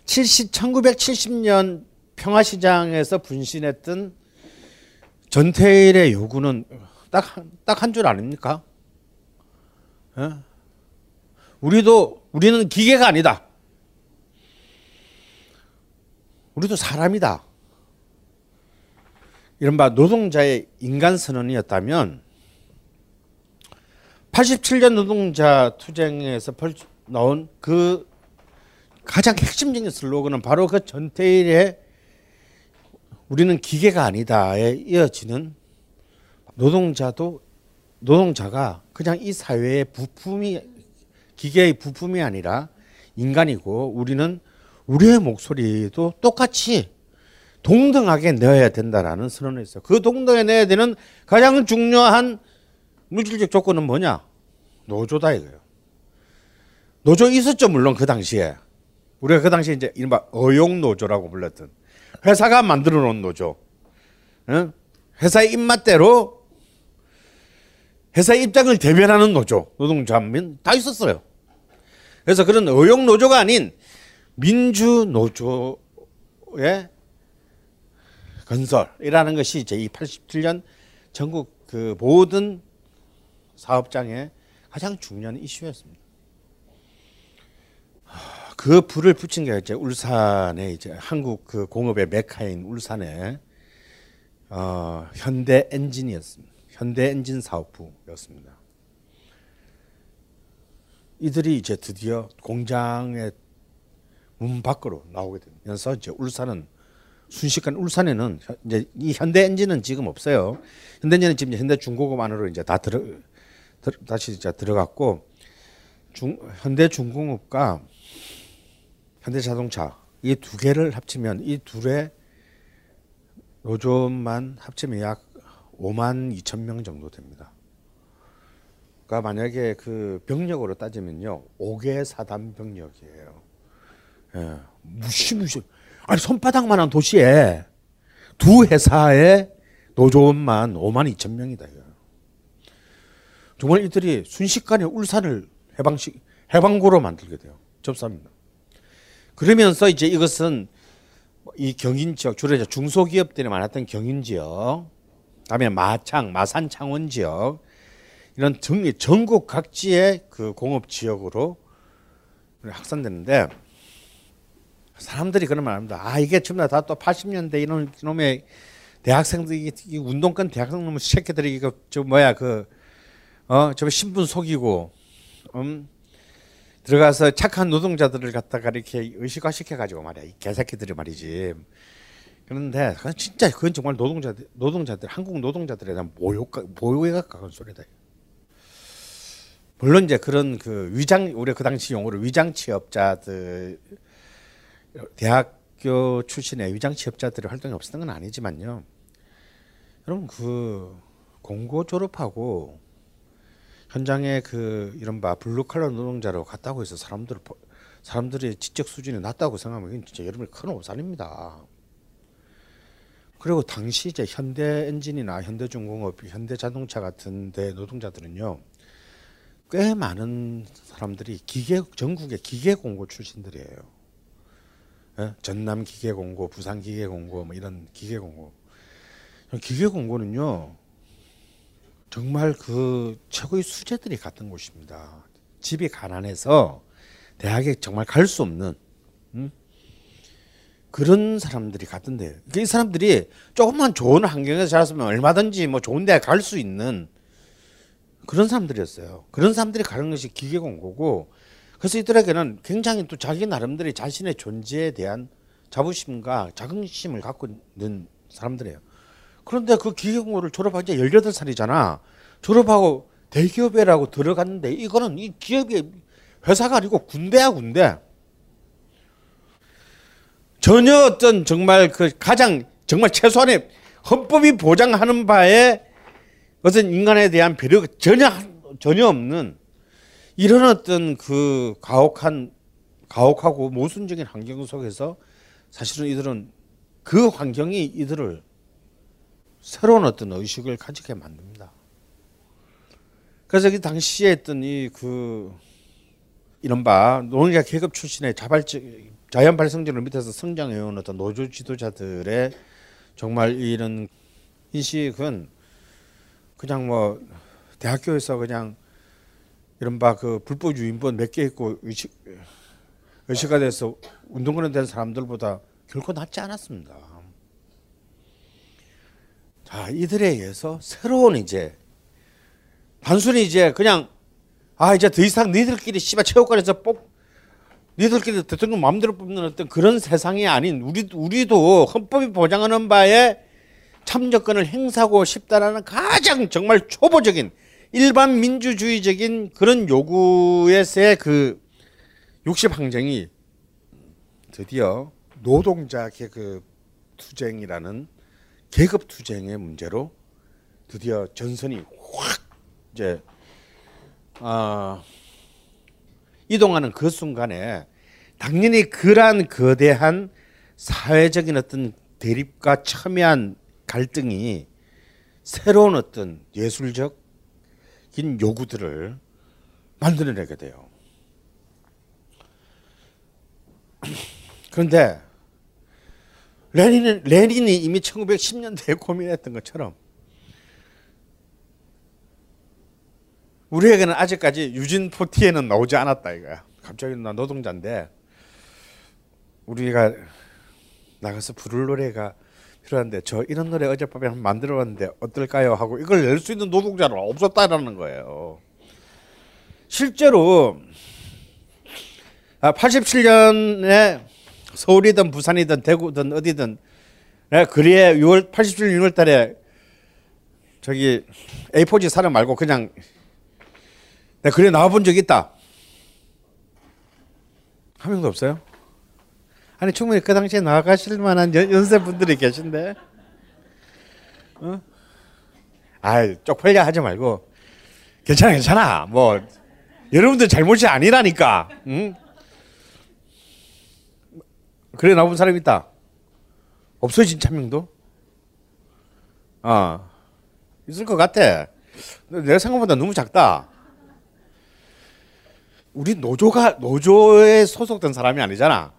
S6: 70, 1970년 평화시장에서 분신했던 전태일의 요구는 딱한줄 아닙니까? 예? 우리도 우리는 기계가 아니다. 우리도 사람이다. 이른바 노동자의 인간 선언이었다면 87년 노동자 투쟁에서 나온 그 가장 핵심적인 슬로건은 바로 그 전태일의 우리는 기계가 아니다에 이어지는 노동자도 노동자가 그냥 이 사회의 부품이 기계의 부품이 아니라 인간이고 우리는 우리의 목소리도 똑같이 동등하게 내야 된다라는 선언을 했어요. 그 동등하게 내야 되는 가장 중요한 물질적 조건은 뭐냐? 노조다 이거예요. 노조 있었죠 물론 그 당시에 우리가 그 당시에 이제 이른바 어용 노조라고 불렀던 회사가 만들어 놓은 노조. 응? 회사의 입맛대로 회사의 입장을 대변하는 노조, 노동자면 다 있었어요. 그래서 그런 어용 노조가 아닌 민주 노조의 건설이라는 것이 제 87년 전국 그 모든 사업장의 가장 중요한 이슈였습니다. 그 불을 붙인 게 이제 울산에 이제 한국 그 공업의 메카인 울산에 어, 현대 엔진이었습니다. 현대 엔진 사업부였습니다. 이들이 이제 드디어 공장의 문 밖으로 나오게 되면서 이제 울산은 순식간 울산에는 이제 이 현대 엔진은 지금 없어요. 현대 엔진은 지금 현대 중공업 안으로 이제 다 들어 다시 이제 들어갔고 중, 현대 중공업과 현대 자동차 이 두 개를 합치면 이 둘의 노조만 합치면 약 5만 2천 명 정도 됩니다. 그러니까 만약에 그 병력으로 따지면요, 5개 사단 병력이에요. 예, 무시무시. 아니 손바닥만한 도시에 두 회사의 노조원만 5만 2천 명이다. 이거. 정말 이들이 순식간에 울산을 해방식 해방고로 만들게 돼요. 접수합니다. 그러면서 이제 이것은 이 경인 지역 주로 이제 중소기업들이 많았던 경인 지역, 다음에 마창, 마산 창원 지역 이런 전, 전국 각지의 그 공업 지역으로 확산되는데 사람들이 그런 말 합니다. 아 이게 전부 다또 80년대 이런 놈의 대학생들 이 운동권 대학생 놈의 새끼들이 이거 저 뭐야 그 어 저 신분 속이고 음 들어가서 착한 노동자들을 갖다가 이렇게 의식화 시켜 가지고 말이야 이 개새끼들이 말이지. 그런데 그건 진짜 그건 정말 노동자들 노동자들 한국 노동자들에 대한 모욕 모욕에 가까운 소리다. 물론 이제 그런 그 위장 우리 그 당시 용어로 위장 취업자들 대학교 출신의 위장 취업자들의 활동이 없었던 건 아니지만요. 여러분 그 공고 졸업하고 현장에 그 이른바 블루칼라 노동자로 갔다고 해서 사람들 사람들의 지적 수준이 낮다고 생각하면 진짜 여러분의 큰 오산입니다. 그리고 당시 이제 현대 엔진이나 현대 중공업, 현대 자동차 같은 데 노동자들은요 꽤 많은 사람들이 기계 전국의 기계 공고 출신들이에요. 예? 전남 기계 공고, 부산 기계 공고 뭐 이런 기계 공고. 기계 공고는요 정말 그 최고의 수재들이 갔던 곳입니다. 집이 가난해서 대학에 정말 갈 수 없는 음? 그런 사람들이 갔던데요. 이 사람들이 조금만 좋은 환경에서 자랐으면 얼마든지 뭐 좋은 대학 갈 수 있는 그런 사람들이었어요. 그런 사람들이 가는 것이 기계공고고 그래서 이들에게는 굉장히 또 자기 나름대로 자신의 존재에 대한 자부심과 자긍심을 갖고 있는 사람들이에요. 그런데 그 기계공고를 졸업한 지 18살이잖아. 졸업하고 대기업이라고 들어갔는데 이거는 이 기업이 회사가 아니고 군대야 군대. 전혀 어떤 정말 그 가장 정말 최소한의 헌법이 보장하는 바에 어떤 인간에 대한 배려가 전혀 전혀 없는 이런 어떤 그 가혹한 가혹하고 모순적인 환경 속에서 사실은 이들은 그 환경이 이들을 새로운 어떤 의식을 가지게 만듭니다. 그래서 그 당시에 했던 이 그 이른바 노동자 계급 출신의 자발적 자연 발성전을 밑에서 성장해온 어떤 노조 지도자들의 정말 이런 인식은 그냥 뭐 대학교에서 그냥 이른바 그 불법 유인본 몇 개 있고 의식 의식가 돼서 운동권에 된 사람들보다 결코 낫지 않았습니다. 자 이들에 의해서 새로운 이제 단순히 이제 그냥 아 이제 더 이상 너희들끼리 씨발 체육관에서 뽑 너희들끼리 대통령 마음대로 뽑는 어떤 그런 세상이 아닌 우리 우리도 헌법이 보장하는 바에 참여권을 행사하고 싶다라는 가장 정말 초보적인 일반 민주주의적인 그런 요구에서의 그 육십 항쟁이 드디어 노동자 계급 투쟁이라는 계급 투쟁의 문제로 드디어 전선이 확 이제 아 이동하는 그 순간에 당연히 그러한 거대한 사회적인 어떤 대립과 첨예한 갈등이 새로운 어떤 예술적인 요구들을 만들어내게 돼요. 그런데 레닌은 레닌이 이미 1910년대에 고민했던 것처럼 우리에게는 아직까지 유진 포티에는 나오지 않았다 이거야. 갑자기 나 노동자인데 우리가 나가서 부를 노래가 필요한데 저 이런 노래 어젯밤에 한번 만들어봤는데 어떨까요? 하고 이걸 낼 수 있는 노동자는 없었다라는 거예요. 실제로 87년에 서울이든 부산이든 대구든 어디든 그리에 6월 87년 6월 달에 저기 A4지 사람 말고 그냥 내가 그래 나와본 적 있다. 한 명도 없어요? 아니 충분히 그 당시에 나가실 만한 연, 세 분들이 계신데, 어? 아 쪽팔려 하지 말고 괜찮아 괜찮아 뭐 여러분들 잘못이 아니라니까. 응? 그래 나온 사람 있다. 없어 진짜 한 명도? 아 있을 것 같아. 내 생각보다 너무 작다. 우리 노조가 노조에 소속된 사람이 아니잖아.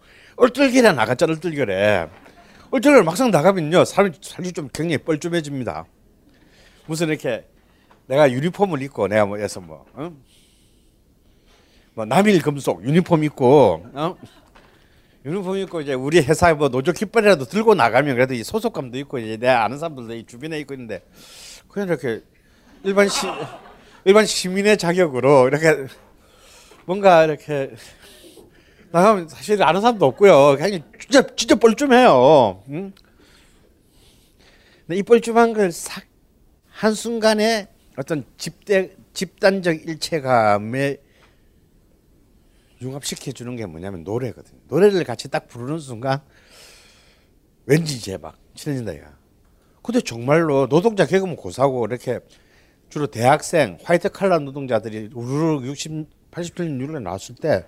S6: 얼떨결에 나갔잖아 얼떨결에. 얼떨결 막상 나가면요 사람이 살이 좀 굉장히 뻘쭘해집니다. 무슨 이렇게 내가 유니폼을 입고 내가 뭐 해서 뭐, 어? 뭐 남일 금속 유니폼 입고 어? 유니폼 입고 이제 우리 회사 뭐 노조 깃발이라도 들고 나가면 그래도 이 소속감도 있고 이제 내가 아는 사람들도 이 주변에 있고 있는데 그냥 이렇게 일반 시 일반 시민의 자격으로 이렇게 뭔가 이렇게 나가면 사실 아는 사람도 없고요. 그냥 진짜 진짜 뻘쭘해요. 응? 이 뻘쭘한 걸 싹 한 순간에 어떤 집대 집단적 일체감에 융합시켜 주는 게 뭐냐면 노래거든요. 노래를 같이 딱 부르는 순간 왠지 이제 막 친해진다 이가. 근데 정말로 노동자 계급은 고사고 이렇게 주로 대학생 화이트 칼라 노동자들이 우르르 60 87년 6월에 나왔을 때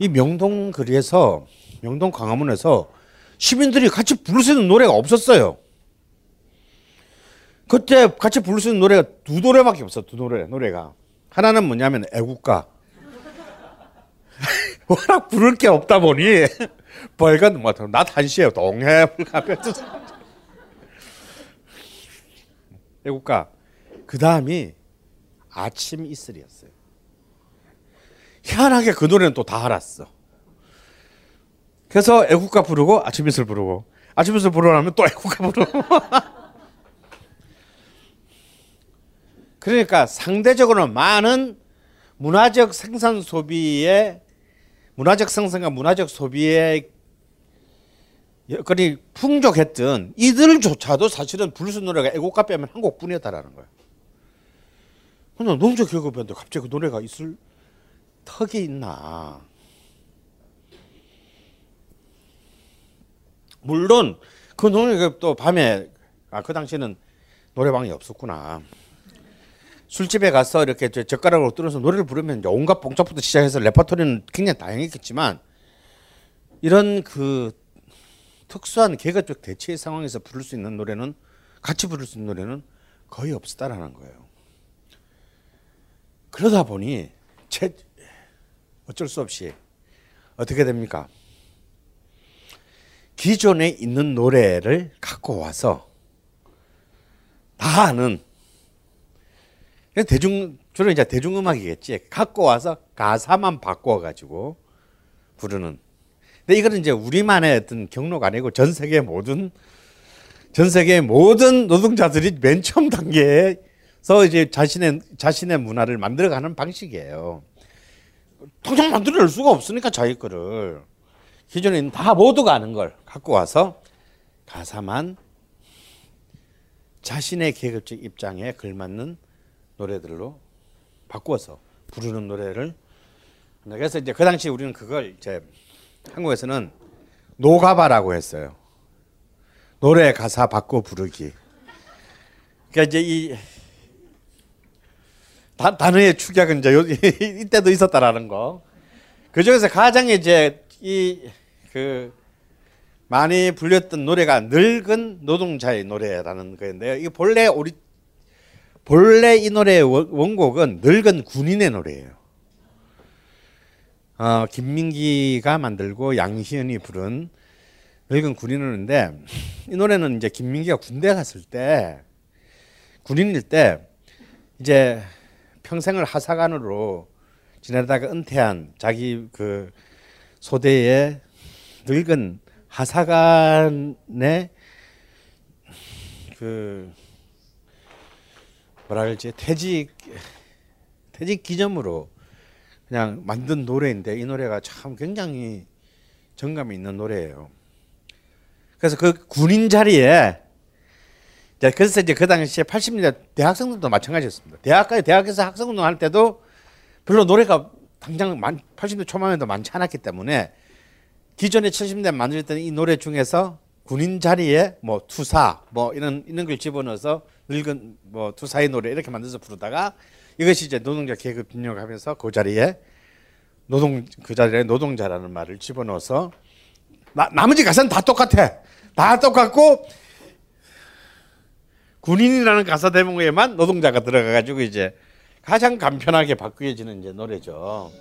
S6: 이 명동 거리에서 명동 광화문에서 시민들이 같이 부를 수 있는 노래가 없었어요. 그때 같이 부를 수 있는 노래가 두 노래밖에 없어. 두 노래 노래가 하나는 뭐냐면 애국가. 워낙 부를 게 없다 보니 빨간 뭐낮 한시에 동해 애국가. 그 다음이 아침 이슬이었어요. 희한하게 그 노래는 또 다 알았어. 그래서 애국가 부르고 아침 이슬 부르고 아침 이슬 부르려면 또 애국가 부르고. 그러니까 상대적으로 많은 문화적 생산 소비에 문화적 생산과 문화적 소비에 여건이 풍족했던 이들조차도 사실은 부를 노래가 애국가 빼면 한 곡뿐이었다라는 거예요. 근데 농적 계급인데 갑자기 그 노래가 있을 턱이 있나? 물론 그 노래가 또 밤에 아 그 당시에는 노래방이 없었구나. 술집에 가서 이렇게 저 젓가락으로 뚫어서 노래를 부르면 온갖 봉짝부터 시작해서 레퍼토리는 굉장히 다양했겠지만 이런 그 특수한 계급적 대체 상황에서 부를 수 있는 노래는 같이 부를 수 있는 노래는 거의 없었다라는 거예요. 그러다 보니 제 어쩔 수 없이 어떻게 됩니까? 기존에 있는 노래를 갖고 와서 다 아는 대중 주로 이제 대중음악이겠지. 갖고 와서 가사만 바꿔 가지고 부르는. 근데 이거는 이제 우리만의 어떤 경로가 아니고 전 세계 모든 전 세계 모든 노동자들이 맨 처음 단계에서 이제 자신의 자신의 문화를 만들어가는 방식이에요. 통장 만들어낼 수가 없으니까 자기 거를 기존에 다 모두가 아는 걸 갖고 와서 가사만 자신의 계급적 입장에 걸맞는 노래들로 바꾸어서 부르는 노래를 그래서 이제 그 당시 우리는 그걸 이제 한국에서는 노가바라고 했어요. 노래 가사 바꿔 부르기. 그러니까 이제 이 단, 단어의 축약은 이제 요, 이때도 있었다라는 거. 그 중에서 가장 이제 이 그 많이 불렸던 노래가 늙은 노동자의 노래라는 거인데요. 이게 본래 우리 본래 이 노래의 원곡은 늙은 군인의 노래예요. 어, 김민기가 만들고 양희은이 부른 늙은 군인인데 이 노래는 이제 김민기가 군대 갔을 때 군인일 때 이제 평생을 하사관으로 지내다가 은퇴한 자기 그 소대의 늙은 하사관의 그 뭐라 그럴지 퇴직 퇴직 기념으로 그냥 만든 노래인데 이 노래가 참 굉장히 정감이 있는 노래예요. 그래서 그 군인 자리에 이제 그래서 이제 그 당시에 80년대 대학생들도 마찬가지였습니다. 대학까지 대학에서 학생운동 할 때도 별로 노래가 당장 80년대 초반에도 많지 않았기 때문에 기존에 70년대 만들었던 이 노래 중에서 군인 자리에 뭐 투사 뭐 이런 이런 걸 집어넣어서 늙은 뭐 투사의 노래 이렇게 만들어서 부르다가 이것이 이제 노동자 계급 빈력하면서 그 자리에 노동 그 자리에 노동자라는 말을 집어넣어서 나, 나머지 가사는 다 똑같아. 다 똑같고 군인이라는 가사 대목에만 노동자가 들어가 가지고 이제 가장 간편하게 바뀌어지는 이제 노래죠.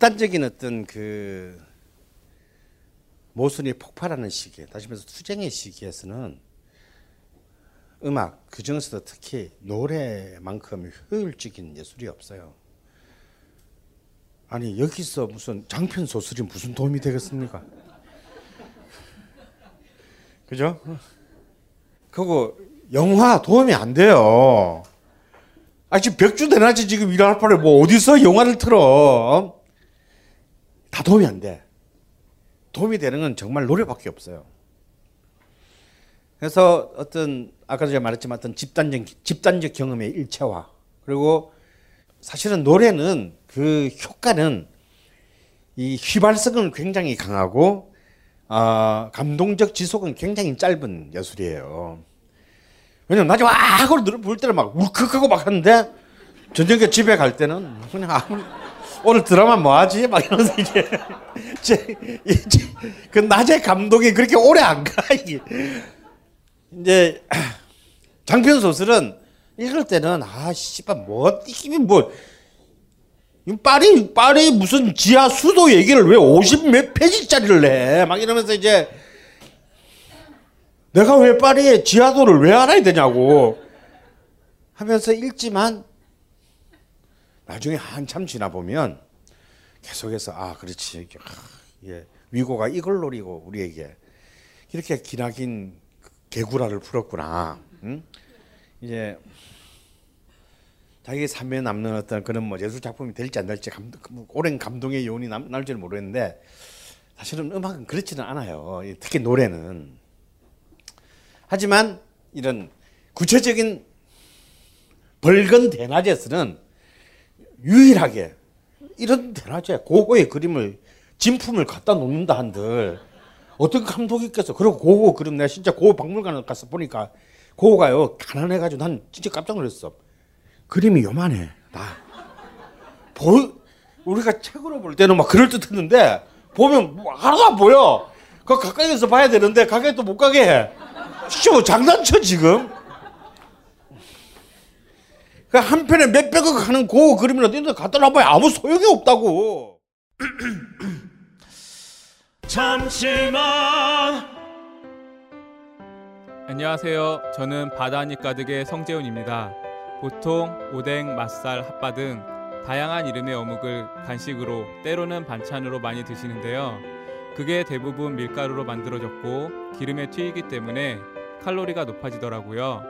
S6: 극단적인 어떤 그 모순이 폭발하는 시기에, 다시 말해서 투쟁의 시기에서는 음악, 그 중에서도 특히 노래만큼 효율적인 예술이 없어요. 아니, 여기서 무슨 장편 소설이 무슨 도움이 되겠습니까? 그죠? 그거 영화 도움이 안 돼요. 아 지금 백주 대낮에 지금 일할 판에 뭐 어디서 영화를 틀어? 다 도움이 안 돼. 도움이 되는 건 정말 노래밖에 없어요. 그래서 어떤 아까 제가 말했지만 어떤 집단적 집단적 경험의 일체화 그리고 사실은 노래는 그 효과는 이 휘발성은 굉장히 강하고 아 감동적 지속은 굉장히 짧은 예술이에요. 왜냐면 나중에 와 하고 부를 때는 막 울컥하고 막 하는데 저녁에 집에 갈 때는 그냥 아무 오늘 드라마 뭐 하지? 막 이러면서 이제 제, 이제 그 낮에 감동이 그렇게 오래 안 가. 이게. 이제 장편 소설은 읽을 때는 아 씨발 뭐 이게 뭐 파리 파리 무슨 지하 수도 얘기를 왜 50 몇 페이지짜리를 내? 막 이러면서 이제 내가 왜 파리의 지하도를 왜 알아야 되냐고 하면서 읽지만 나중에 한참 지나 보면 계속해서 아 그렇지 아, 예. 위고가 이걸 노리고 우리에게 이렇게 기나긴 개구라를 풀었구나. 응? 이제 자기 삶에 남는 어떤 그런 뭐 예술 작품이 될지 안 될지 감, 뭐 오랜 감동의 요인이 남, 날지는 모르겠는데 사실은 음악은 그렇지는 않아요. 특히 노래는. 하지만 이런 구체적인 벌건 대낮에서는 유일하게 이런 대낮에 고고의 그림을 진품을 갖다 놓는다 한들 어떤 감독이 있겠어. 그리고 고고 그림 내가 진짜 고고 박물관에 가서 보니까 고고가요 가난해가지고 난 진짜 깜짝 놀랐어. 그림이 요만해. 나. 보 우리가 책으로 볼 때는 막 그럴 듯했는데 보면 뭐 하나도 안 보여. 그 가까이에서 봐야 되는데 가까이 또 못 가게 해. 쇼 장난쳐 지금. 그 한편에 몇백억 하는 고 그림이라도 있는데 갖다 놔봐야 아무 소용이 없다고.
S7: 잠시만 안녕하세요. 저는 바다니 가득의 성재훈입니다. 보통 오뎅, 맛살, 핫바 등 다양한 이름의 어묵을 간식으로 때로는 반찬으로 많이 드시는데요. 그게 대부분 밀가루로 만들어졌고 기름에 튀기기 때문에 칼로리가 높아지더라고요.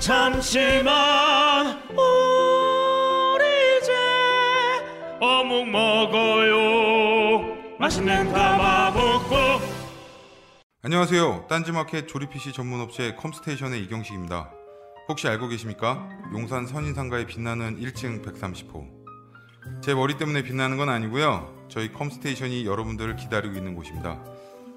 S7: 잠시만 우리 이제 어묵 먹어요 맛있는 가마볶고
S8: 안녕하세요. 딴지마켓 조립 PC 전문 업체 컴스테이션의 이경식입니다. 혹시 알고 계십니까? 용산 선인상가에 빛나는 1층 130호. 제 머리 때문에 빛나는 건 아니고요. 저희 컴스테이션이 여러분들을 기다리고 있는 곳입니다.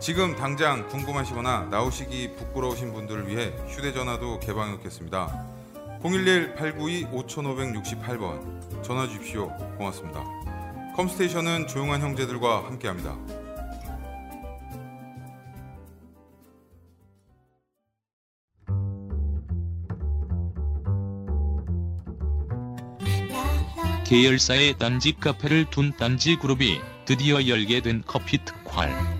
S8: 지금 당장 궁금하시거나 나오시기 부끄러우신 분들을 위해 휴대전화도 개방해 놓겠습니다. 011-892-5568번 전화 주십시오. 고맙습니다. 컴스테이션은 조용한 형제들과 함께합니다.
S2: 계열사의 딴지 카페를 둔 딴지 그룹이 드디어 열게 된 커피 특활.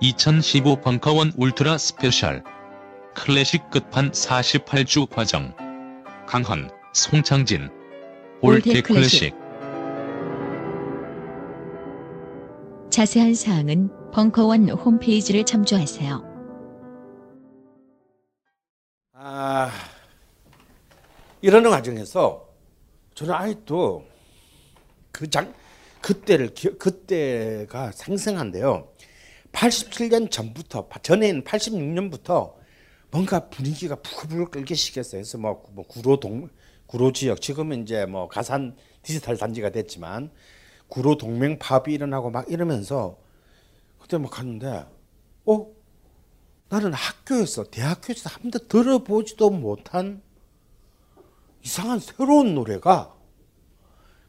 S2: (2015) 벙커원 ultra special 클래식 끝판 48주 과정 강헌, 송창진
S3: old
S2: 클래식
S3: 자세한 사항은 벙커원 홈페이지를 참조하세요.
S6: 아, 이러는 과정에서 저는 아직도 그 장, 그때를, 기- 그때가 생생한데요. 87년 전부터, 전에는 86년부터 뭔가 분위기가 부글부글 끓기 시작했어요. 그래서 뭐, 뭐 구로 동, 구로 지역, 지금은 이제 뭐 가산 디지털 단지가 됐지만 구로 동맹 파업이 일어나고 막 이러면서 그때 막 갔는데, 어? 나는 학교에서 대학교에서 한 번도 들어보지도 못한 이상한 새로운 노래가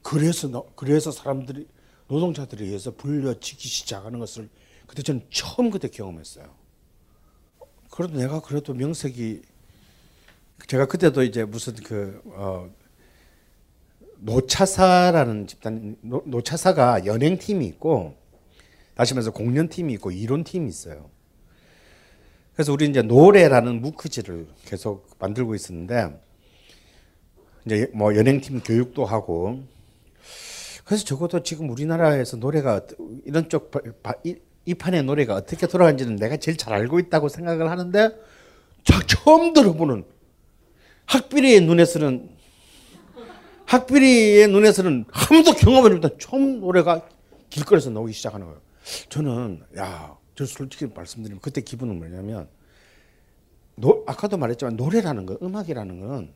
S6: 그래서 너- 그래서 사람들이 노동자들에 의해서 불려지기 시작하는 것을 그때 저는 처음 그때 경험했어요. 그래도 내가 그래도 명색이 제가 그때도 이제 무슨 그 어, 노차사라는 집단 노, 노차사가 연행 팀이 있고 다시 말해서 공연 팀이 있고 이론 팀이 있어요. 그래서 우리 이제 노래라는 무크지를 계속 만들고 있었는데 이제 뭐 연행 팀 교육도 하고 그래서 적어도 지금 우리나라에서 노래가 이런 쪽 이, 이 판의 노래가 어떻게 돌아가는지는 내가 제일 잘 알고 있다고 생각을 하는데 자, 처음 들어보는 학비리의 눈에서는 학비리의 눈에서는 아무도 경험을 못한 처음 노래가 길거리에서 나오기 시작하는 거예요. 저는 야, 저 솔직히 말씀드리면 그때 기분은 뭐냐면 노, 아까도 말했지만 노래라는 거, 음악이라는 건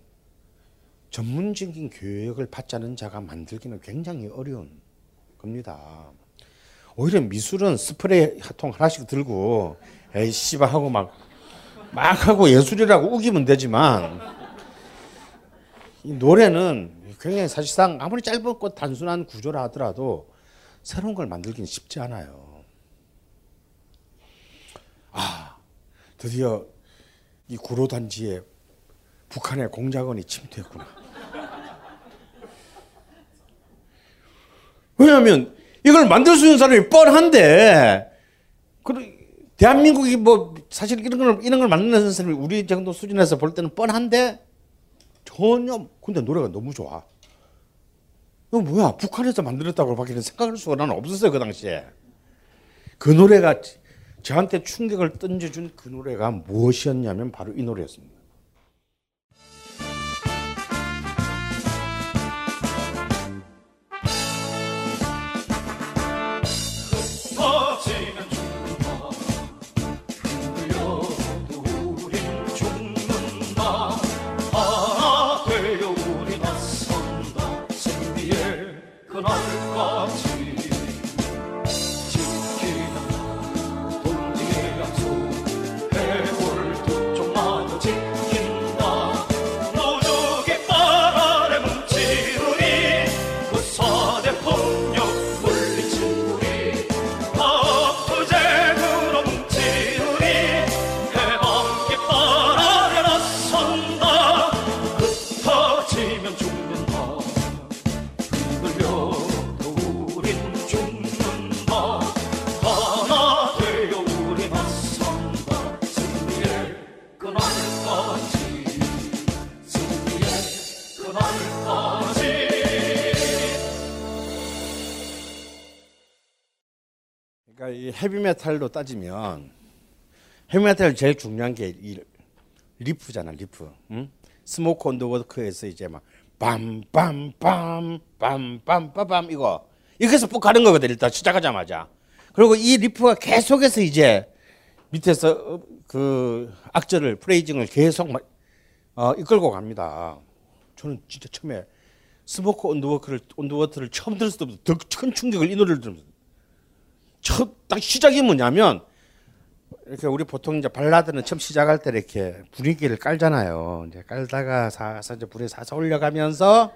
S6: 전문적인 교육을 받지 않은 자가 만들기는 굉장히 어려운 겁니다. 오히려 미술은 스프레이 통 하나씩 들고 에이 씨발 하고 막 막 하고 예술이라고 우기면 되지만 이 노래는 굉장히 사실상 아무리 짧고 단순한 구조라 하더라도 새로운 걸 만들기는 쉽지 않아요. 아, 드디어 이 구로 단지에 북한의 공작원이 침투했구나. 왜냐하면 이걸 만들 수 있는 사람이 뻔한데, 그 대한민국이 뭐 사실 이런 걸 이런 걸 만드는 사람이 우리 정도 수준에서 볼 때는 뻔한데 전혀 근데 노래가 너무 좋아. 이거 뭐야 북한에서 만들었다고 밖에 생각할 수가 나는 없었어요 그 당시에. 그 노래가 저한테 충격을 던져준 그 노래가 무엇이었냐면 바로 이 노래였습니다. 헤비메탈로 따지면 헤비메탈 제일 중요한 게 이 riff잖아 riff. 응? Smoke on the Water에서 이제 막 빰빰빰 빰빰빰빰 이거 이렇게서 쭉 가는 거거든 일단 시작하자마자. 그리고 이 riff가 계속해서 이제 밑에서 어, 그 악절을 phrasing을 계속 막, 어, 이끌고 갑니다. 저는 진짜 처음에 스모크 온더 워크를 온더 워터를 처음 들었을 때부터 더 큰 충격을 이 노래를 들으면서 첫 딱 시작이 뭐냐면 이렇게 우리 보통 이제 발라드는 처음 시작할 때 이렇게 분위기를 깔잖아요. 이제 깔다가 사서 이제 불에 사서 올려가면서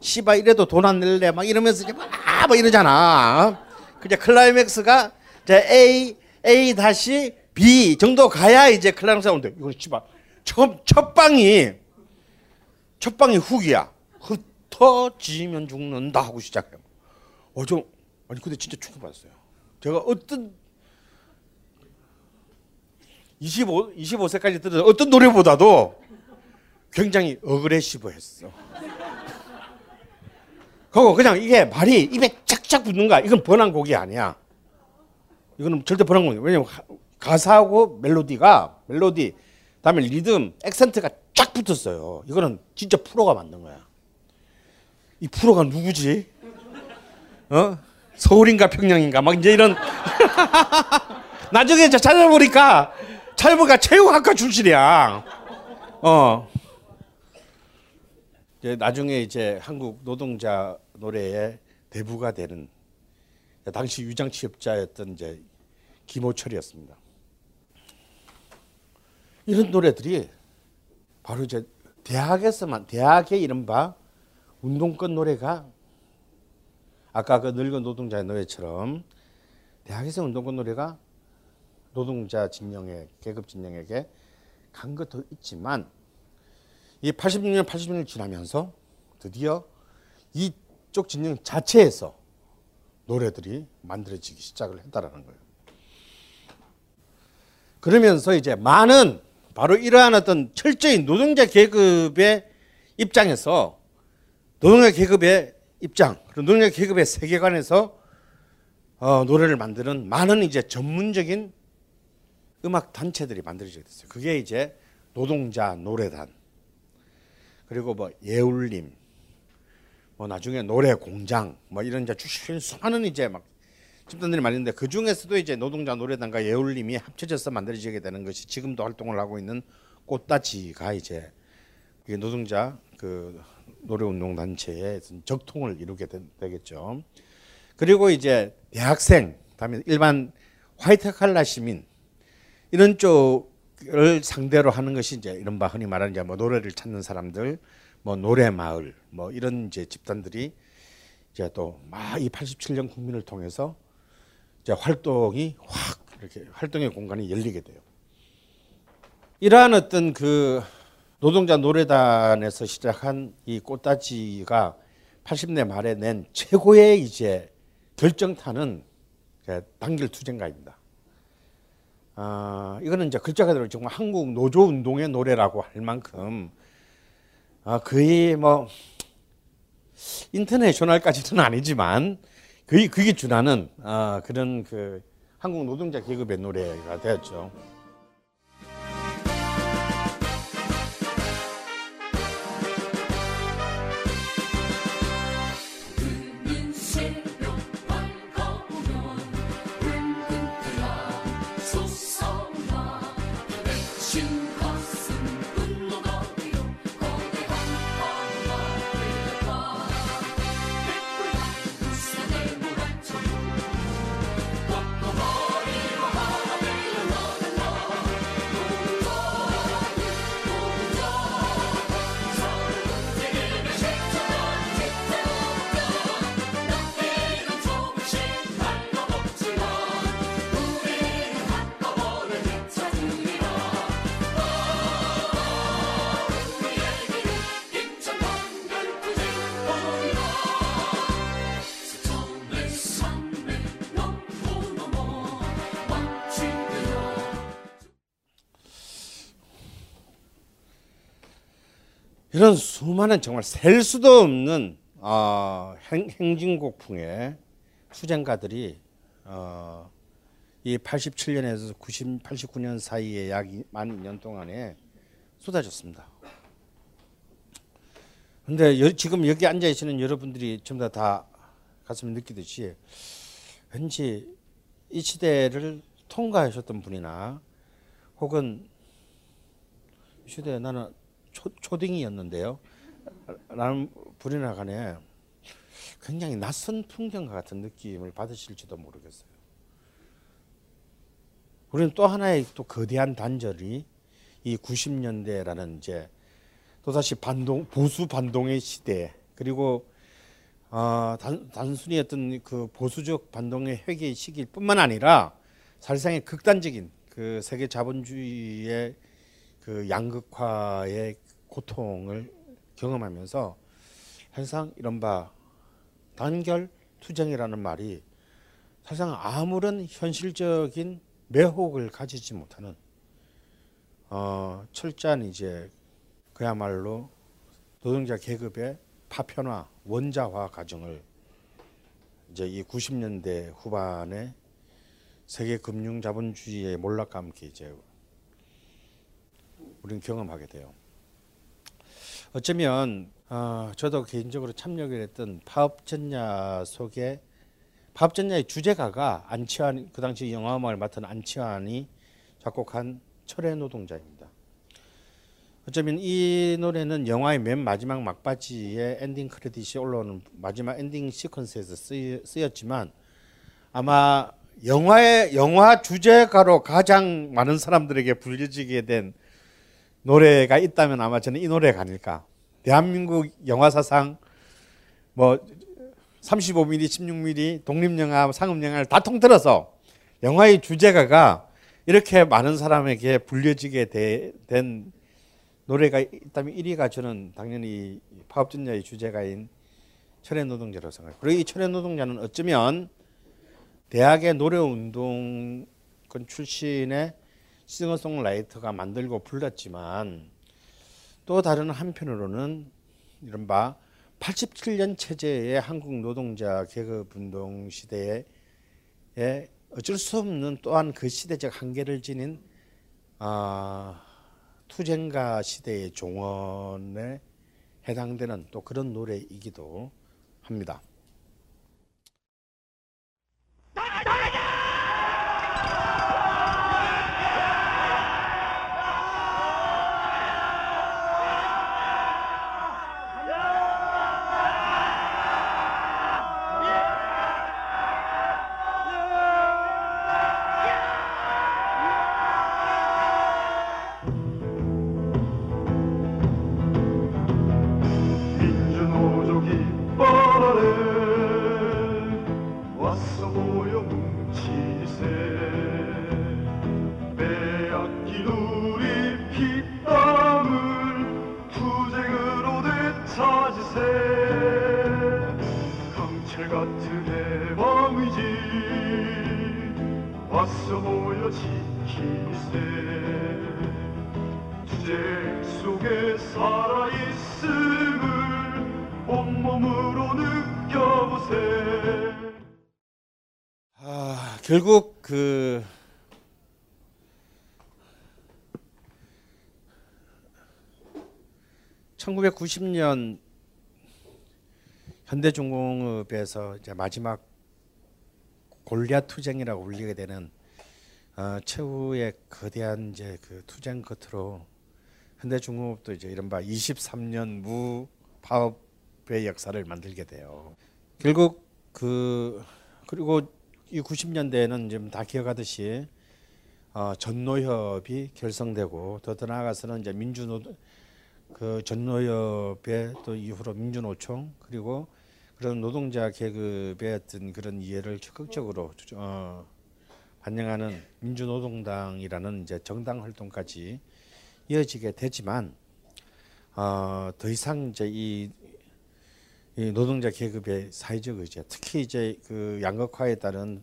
S6: 씨바 이래도 돈 안 낼래 막 이러면서 이제 막, 막 이러잖아. 그냥 클라이맥스가 이제 A A 다시 B 정도 가야 이제 클라이맥스 오는데 이거 씨바 처음 첫 방이 첫 방이 hook이야. 흩어지면 죽는다 하고 시작해요. 어좀 아니 근데 진짜 충격받았어요. 제가 어떤 25 25세까지 들은 어떤 노래보다도 굉장히 aggressive 했어. 그거 그냥 이게 말이 입에 쫙쫙 붙는 거야. 이건 번안곡이 아니야. 이거는 절대 번안곡이 왜냐면 가- 가사하고 멜로디가 멜로디 그다음에 리듬, 액센트가 쫙 붙었어요. 이거는 진짜 프로가 만든 거야. 이 프로가 누구지? 어? 서울인가 평양인가 막 이제 이런 나중에 저 찾아보니까 찾아보니까 체육학과 출신이야. 어. 이제 나중에 이제 한국 노동자 노래의 대부가 되는 당시 유장 취업자였던 이제 김호철이었습니다. 이런 노래들이 바로 이제 대학에서만 대학의 이른바 운동권 노래가 아까 그 늙은 노동자의 노래처럼 대학에서 운동권 노래가 노동자 진영에 계급 진영에게 간 것도 있지만 이 86년 86년 지나면서 드디어 이쪽 진영 자체에서 노래들이 만들어지기 시작을 했다라는 거예요. 그러면서 이제 많은 바로 이러한 어떤 철저히 노동자 계급의 입장에서 노동자 계급의 입장, 그리고 노동자 계급의 세계관에서 어, 노래를 만드는 많은 이제 전문적인 음악 단체들이 만들어지게 됐어요. 그게 이제 노동자 노래단, 그리고 뭐 예울림, 뭐 나중에 노래 공장, 뭐 이런 이제 출신 수많은 이제 막 집단들이 있는데 그 중에서도 이제 노동자 노래단과 예울림이 합쳐져서 만들어지게 되는 것이 지금도 활동을 하고 있는 꽃다지가 이제 노동자 그 노래운동 단체의 어떤 적통을 이루게 된- 되겠죠. 그리고 이제 대학생, 다음에 일반 화이트 칼라 시민 이런 쪽을 상대로 하는 것이 이제 이른바 흔히 말하는 이제 뭐 노래를 찾는 사람들, 뭐 노래 마을, 뭐 이런 이제 집단들이 이제 또 막 이 87년 국민을 통해서 이제 활동이 확 이렇게 활동의 공간이 열리게 돼요. 이러한 어떤 그 노동자 노래단에서 시작한 이 꽃다지가 80대 말에 낸 최고의 이제 결정타는 단결 투쟁가입니다. 아, 이거는 이제 글자 그대로 정말 한국 노조 운동의 노래라고 할 만큼 아, 거의 뭐 인터내셔널까지는 아니지만 거의 그게 준하는 아, 그런 그 한국 노동자 계급의 노래가 되었죠. 수많은 정말 셀 수도 없는 어, 행, 행진곡풍의 투쟁가들이 어, 이 87년에서 90, 89년 사이에 약만 2년 동안에 쏟아졌습니다. 근데 여- 지금 여기 앉아 계시는 여러분들이 전부 다, 다 가슴을 느끼듯이 왠지 이 시대를 통과하셨던 분이나 혹은 이 시대에 나는 초, 초딩이었는데요. 라는 분이나 간에 굉장히 낯선 풍경과 같은 느낌을 받으실지도 모르겠어요. 우리는 또 하나의 또 거대한 단절이 이 90년대라는 이제 또다시 반동 보수 반동의 시대 그리고 어, 단, 단순히 어떤 그 보수적 반동의 회개의 시기일 뿐만 아니라 사실상의 극단적인 그 세계 자본주의의 그 양극화의 고통을 경험하면서 사실상 이른바 단결 투쟁이라는 말이 사실상 아무런 현실적인 매혹을 가지지 못하는 어, 철저한 이제 그야말로 노동자 계급의 파편화, 원자화 과정을 이제 이 90년대 후반에 세계 금융 자본주의의 몰락과 함께 이제 우리는 경험하게 돼요. 어쩌면 어, 저도 개인적으로 참여를 했던 파업전야 속에 파업전야의 주제가가 안치환 그 당시 영화음악을 맡은 안치환이 작곡한 철의 노동자입니다. 어쩌면 이 노래는 영화의 맨 마지막 막바지에 엔딩 크레딧이 올라오는 마지막 엔딩 시퀀스에서 쓰였지만 아마 영화의 영화 주제가로 가장 많은 사람들에게 불려지게 된 노래가 있다면 아마 저는 이 노래가 아닐까. 대한민국 영화 사상 뭐 35mm, 16mm 독립영화, 상업영화를 다 통틀어서 영화의 주제가가 이렇게 많은 사람에게 불려지게 되, 된 노래가 있다면 1위가 저는 당연히 파업전야의 주제가인 철의 노동자라고 생각해요. 그리고 이 철의 노동자는 어쩌면 대학의 노래운동권 출신의 싱어송라이터가 만들고 불렀지만 또 다른 한편으로는 이른바 87년 체제의 한국 노동자 계급운동 시대에 어쩔 수 없는 또한 그 시대적 한계를 지닌 아, 투쟁가 시대의 종언에 해당되는 또 그런 노래이기도 합니다. (1990년) 현대중공업에서 이제 마지막 골리앗 투쟁이라고 불리게 되는 어, 최후의 거대한 이제 그 투쟁 끝으로 현대중공업도 이제 이른바 23년 무 파업의 역사를 만들게 돼요. 결국 그 그리고 이 90년대에는 지금 다 기억하듯이 어, 전노협이 결성되고 더 나아가서는 이제 민주노 그 전노협의 또 이후로 민주노총 그리고 그런 노동자 계급의 어떤 그런 이해를 적극적으로 어, 반영하는 민주노동당이라는 이제 정당 활동까지 이어지게 되지만 어, 더 이상 이제 이, 이 노동자 계급의 사회적 의제, 특히 이제 그 양극화에 따른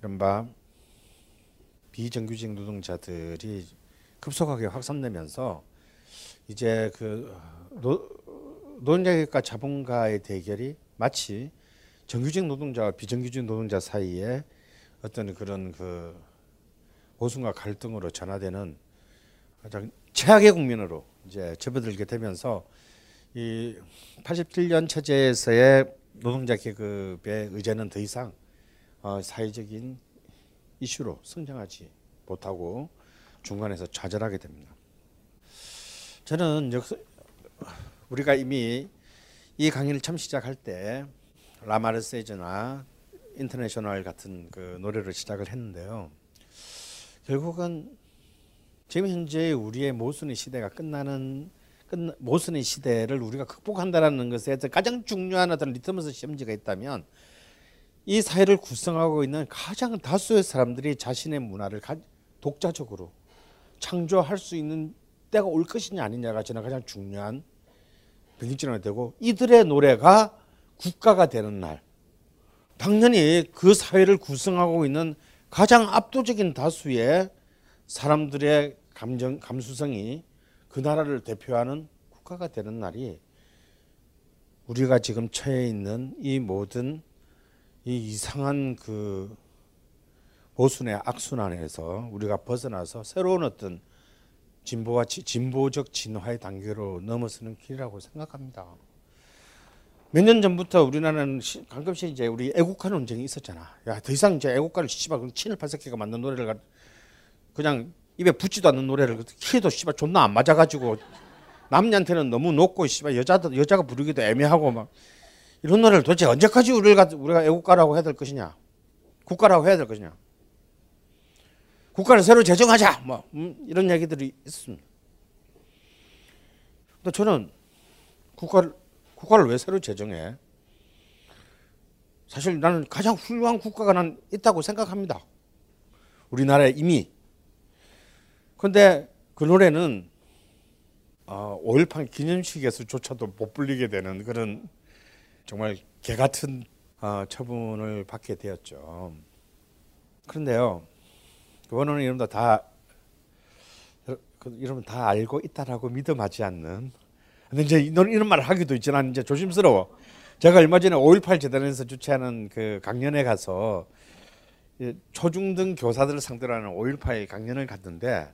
S6: 이른바 비정규직 노동자들이 급속하게 확산되면서 이제 그 노, 노동자과 자본가의 대결이 마치 정규직 노동자와 비정규직 노동자 사이에 어떤 그런 그 모순과 갈등으로 전화되는 가장 최악의 국면으로 이제 접어들게 되면서 이 87년 체제에서의 노동자 계급의 의제는 더 이상 어, 사회적인 이슈로 성장하지 못하고 중간에서 좌절하게 됩니다. 저는 역사, 우리가 이미 이 강의를 처음 시작할 때 La Marseillaise나 인터내셔널 같은 그 노래를 시작을 했는데요. 결국은 지금 현재 우리의 모순의 시대가 끝나는 끝 모순의 시대를 우리가 극복한다라는 것에 가장 중요한 어떤 리트머스 시험지가 있다면 이 사회를 구성하고 있는 가장 다수의 사람들이 자신의 문화를 가, 독자적으로 창조할 수 있는 때가 올 것이냐 아니냐가 저는 가장 중요한 변경점이 되고 이들의 노래가 국가가 되는 날 당연히 그 사회를 구성하고 있는 가장 압도적인 다수의 사람들의 감정 감수성이 그 나라를 대표하는 국가가 되는 날이 우리가 지금 처해 있는 이 모든 이 이상한 그 모순의 악순환에서 우리가 벗어나서 새로운 어떤 진보와 지- 진보적 진화의 단계로 넘어서는 길이라고 생각합니다. 몇 년 전부터 우리나라는 시- 가끔씩 이제 우리 애국화 논쟁이 있었잖아. 야, 더 이상 이제 애국가를 씨발 그냥 친일 팔색기가 만든 노래를 가- 그냥 입에 붙지도 않는 노래를 키도 씨발 존나 안 맞아 가지고 남녀한테는 너무 높고 씨발 여자도 여자가 부르기도 애매하고 막 이런 노래를 도대체 언제까지 우리가 우리가 애국가라고 해야 될 것이냐, 국가라고 해야 될 것이냐. 국가를 새로 제정하자 뭐 음, 이런 얘기들이 있습니다. 근데 저는 국가를 국가를 왜 새로 제정해? 사실 나는 가장 훌륭한 국가가 난 있다고 생각합니다. 우리나라에 이미. 근데 그 노래는 어, 5.18 기념식에서조차도 못 불리게 되는 그런 정말 개 같은 어, 처분을 받게 되었죠. 그런데요, 그거는 여러분들 다 그, 여러분 다 알고 있다라고 믿음하지 않는. 근데 이제 이런, 이런 말을 하기도 있지만 이제 조심스러워. 제가 얼마 전에 5.18 재단에서 주최하는 그 강연에 가서 이 초중등 교사들을 상대로 하는 5.18 강연을 갔는데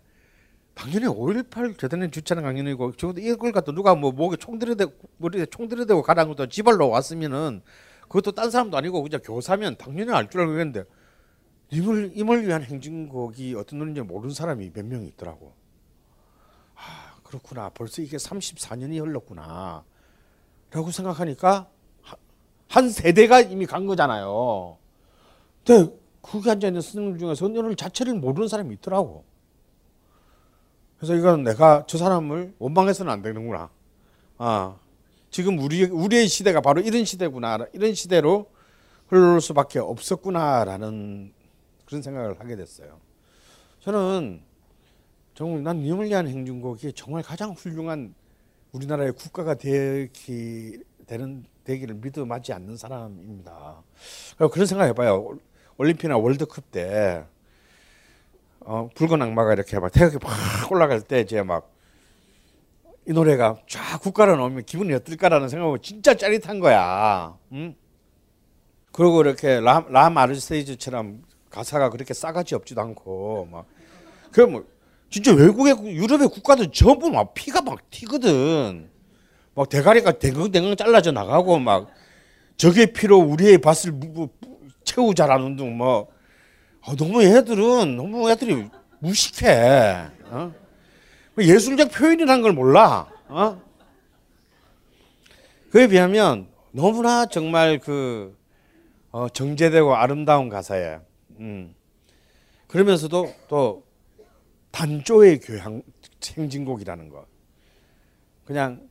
S6: 당연히 5.18 재단에 주최하는 강연이고 적어도 이걸 갖다 누가 뭐 목에 총 들이대고 머리에 총 들이대고 가라는 것도 지발로 왔으면은 그것도 딴 사람도 아니고 그냥 교사면 당연히 알 줄 알고 했는데 임을 임을 위한 행진곡이 어떤 노래인지 모르는 사람이 몇 명 있더라고. 아 그렇구나. 벌써 이게 34년이 흘렀구나. 라고 생각하니까 하- 한 세대가 이미 간 거잖아요. 근데 거기 앉아 있는 스님들 중에서 오늘 자체를 모르는 사람이 있더라고. 그래서 이건 내가 저 사람을 원망해서는 안 되는구나. 아 지금 우리 우리의 시대가 바로 이런 시대구나. 이런 시대로 흘러올 수밖에 없었구나라는 그런 생각을 하게 됐어요. 저는 정말 난 님을 위한 행진곡이 정말 가장 훌륭한 우리나라의 국가가 되기 되는 되기를 믿음하지 않는 사람입니다. 그런 생각 해봐요. 올림픽이나 월드컵 때 어, 붉은 악마가 이렇게 막 태극이 막 올라갈 때 이제 막 이 노래가 쫙 국가로 나오면 기분이 어떨까라는 생각하고 진짜 짜릿한 거야. 응? 그리고 이렇게 라, 라 마르세이즈처럼 가사가 그렇게 싸가지 없지도 않고 막 그럼 뭐 진짜 외국의 국- 유럽의 국가들 전부 막 피가 막 튀거든. 막 대가리가 댕강댕강 잘라져 나가고 막 적의 피로 우리의 밭을 무- 무- 채우자라는 둥뭐 어, 너무 애들은 너무 애들이 무식해. 어? 뭐 예술적 표현이라는 걸 몰라. 어? 그에 비하면 너무나 정말 그 어, 정제되고 아름다운 가사에 음. 그러면서도 또 단조의 교향 행진곡이라는 거. 그냥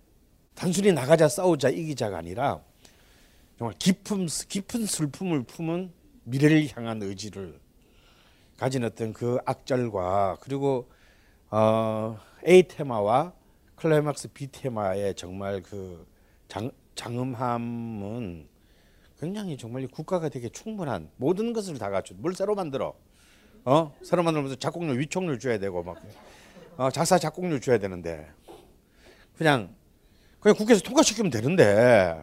S6: 단순히 나가자 싸우자 이기자가 아니라 정말 깊은 깊은 슬픔을 품은 미래를 향한 의지를 가진 어떤 그 악절과 그리고 어, A 테마와 클라이막스 B 테마의 정말 그 장, 장음함은 굉장히 정말 국가가 되게 충분한 모든 것을 다 갖춘 뭘 새로 만들어. 어? 새로 만들면서 작곡료 위촉료 줘야 되고 막. 어, 작사 작곡료 줘야 되는데. 그냥 그냥 국회에서 통과시키면 되는데.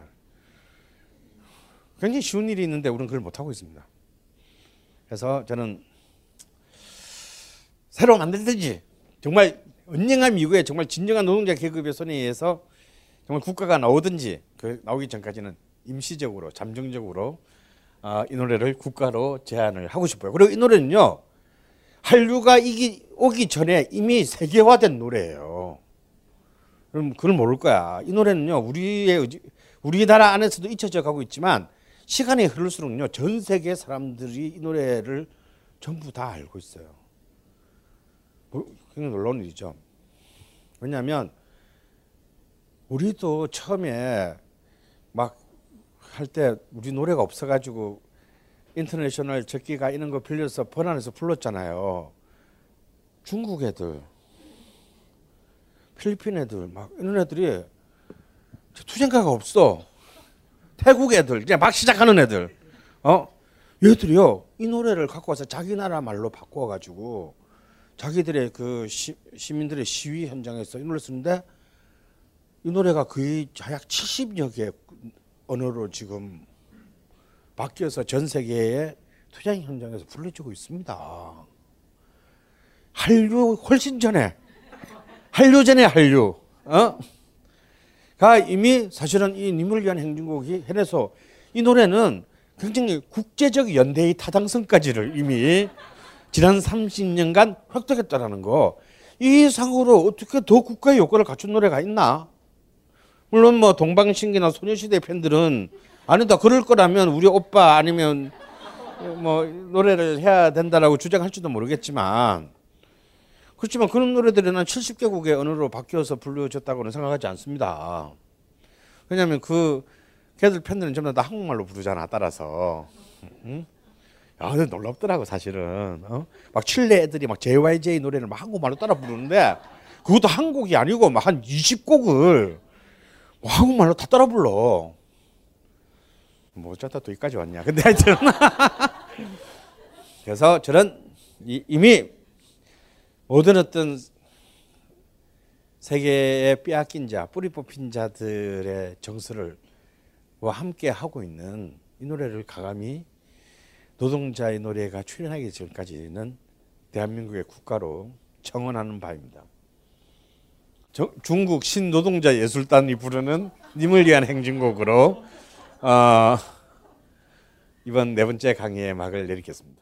S6: 굉장히 쉬운 일이 있는데 우리는 그걸 못 하고 있습니다. 그래서 저는 새로 만들든지 정말 언젠가 미국에 정말 진정한 노동자 계급의 손에 의해서 정말 국가가 나오든지 그 나오기 전까지는 임시적으로 잠정적으로 아, 이 노래를 국가로 제안을 하고 싶어요. 그리고 이 노래는요 한류가 이기, 오기 전에 이미 세계화된 노래예요. 그럼 그걸 모를 거야. 이 노래는요 우리의 우리나라 안에서도 잊혀져 가고 있지만 시간이 흐를수록요 전 세계 사람들이 이 노래를 전부 다 알고 있어요. 뭐, 굉장히 놀라운 일이죠. 왜냐하면 우리도 처음에 막 할 때 우리 노래가 없어가지고 인터내셔널 적기가 이런 거 빌려서 번안해서 불렀잖아요. 중국 애들, 필리핀 애들 막 이런 애들이 투쟁가가 없어. 태국 애들 그냥 막 시작하는 애들, 어 얘들이요 이 노래를 갖고 와서 자기 나라 말로 바꿔가지고 자기들의 그 시, 시민들의 시위 현장에서 이 노래 쓰는데 이 노래가 거의 약 70여 개 언어로 지금 바뀌어서 전 세계의 투쟁 현장에서 불러지고 있습니다. 한류 훨씬 전에 한류 전에 한류 어? 가 이미 사실은 이 님을 위한 행진곡이 해내서 이 노래는 굉장히 국제적 연대의 타당성까지를 이미 지난 30년간 획득했다라는 거. 이 이상으로 어떻게 더 국가의 요건을 갖춘 노래가 있나? 물론 뭐 동방신기나 소녀시대 팬들은 아니다 그럴 거라면 우리 오빠 아니면 뭐 노래를 해야 된다라고 주장할지도 모르겠지만 그렇지만 그런 노래들은 70개국의 언어로 바뀌어서 불려졌다고는 생각하지 않습니다. 왜냐하면 그 걔들 팬들은 전부 다 한국말로 부르잖아 따라서. 응? 야, 근데 놀랍더라고 사실은. 어? 막 칠레 애들이 막 JYJ 노래를 막 한국말로 따라 부르는데 그것도 한 곡이 아니고 막 한 20곡을 뭐 한국말로 다 따라 불러. 뭐 어쩌다 또 여기까지 왔냐. 근데 하여튼 그래서 저는 이, 이미 모든 어떤 세계에 빼앗긴 자, 뿌리 뽑힌 자들의 정서를 와 함께 하고 있는 이 노래를 가감히 노동자의 노래가 출연하기 전까지는 대한민국의 국가로 청원하는 바입니다. 저- 중국 신노동자 예술단이 부르는 님을 위한 행진곡으로 어, 이번 네 번째 강의의 막을 내리겠습니다.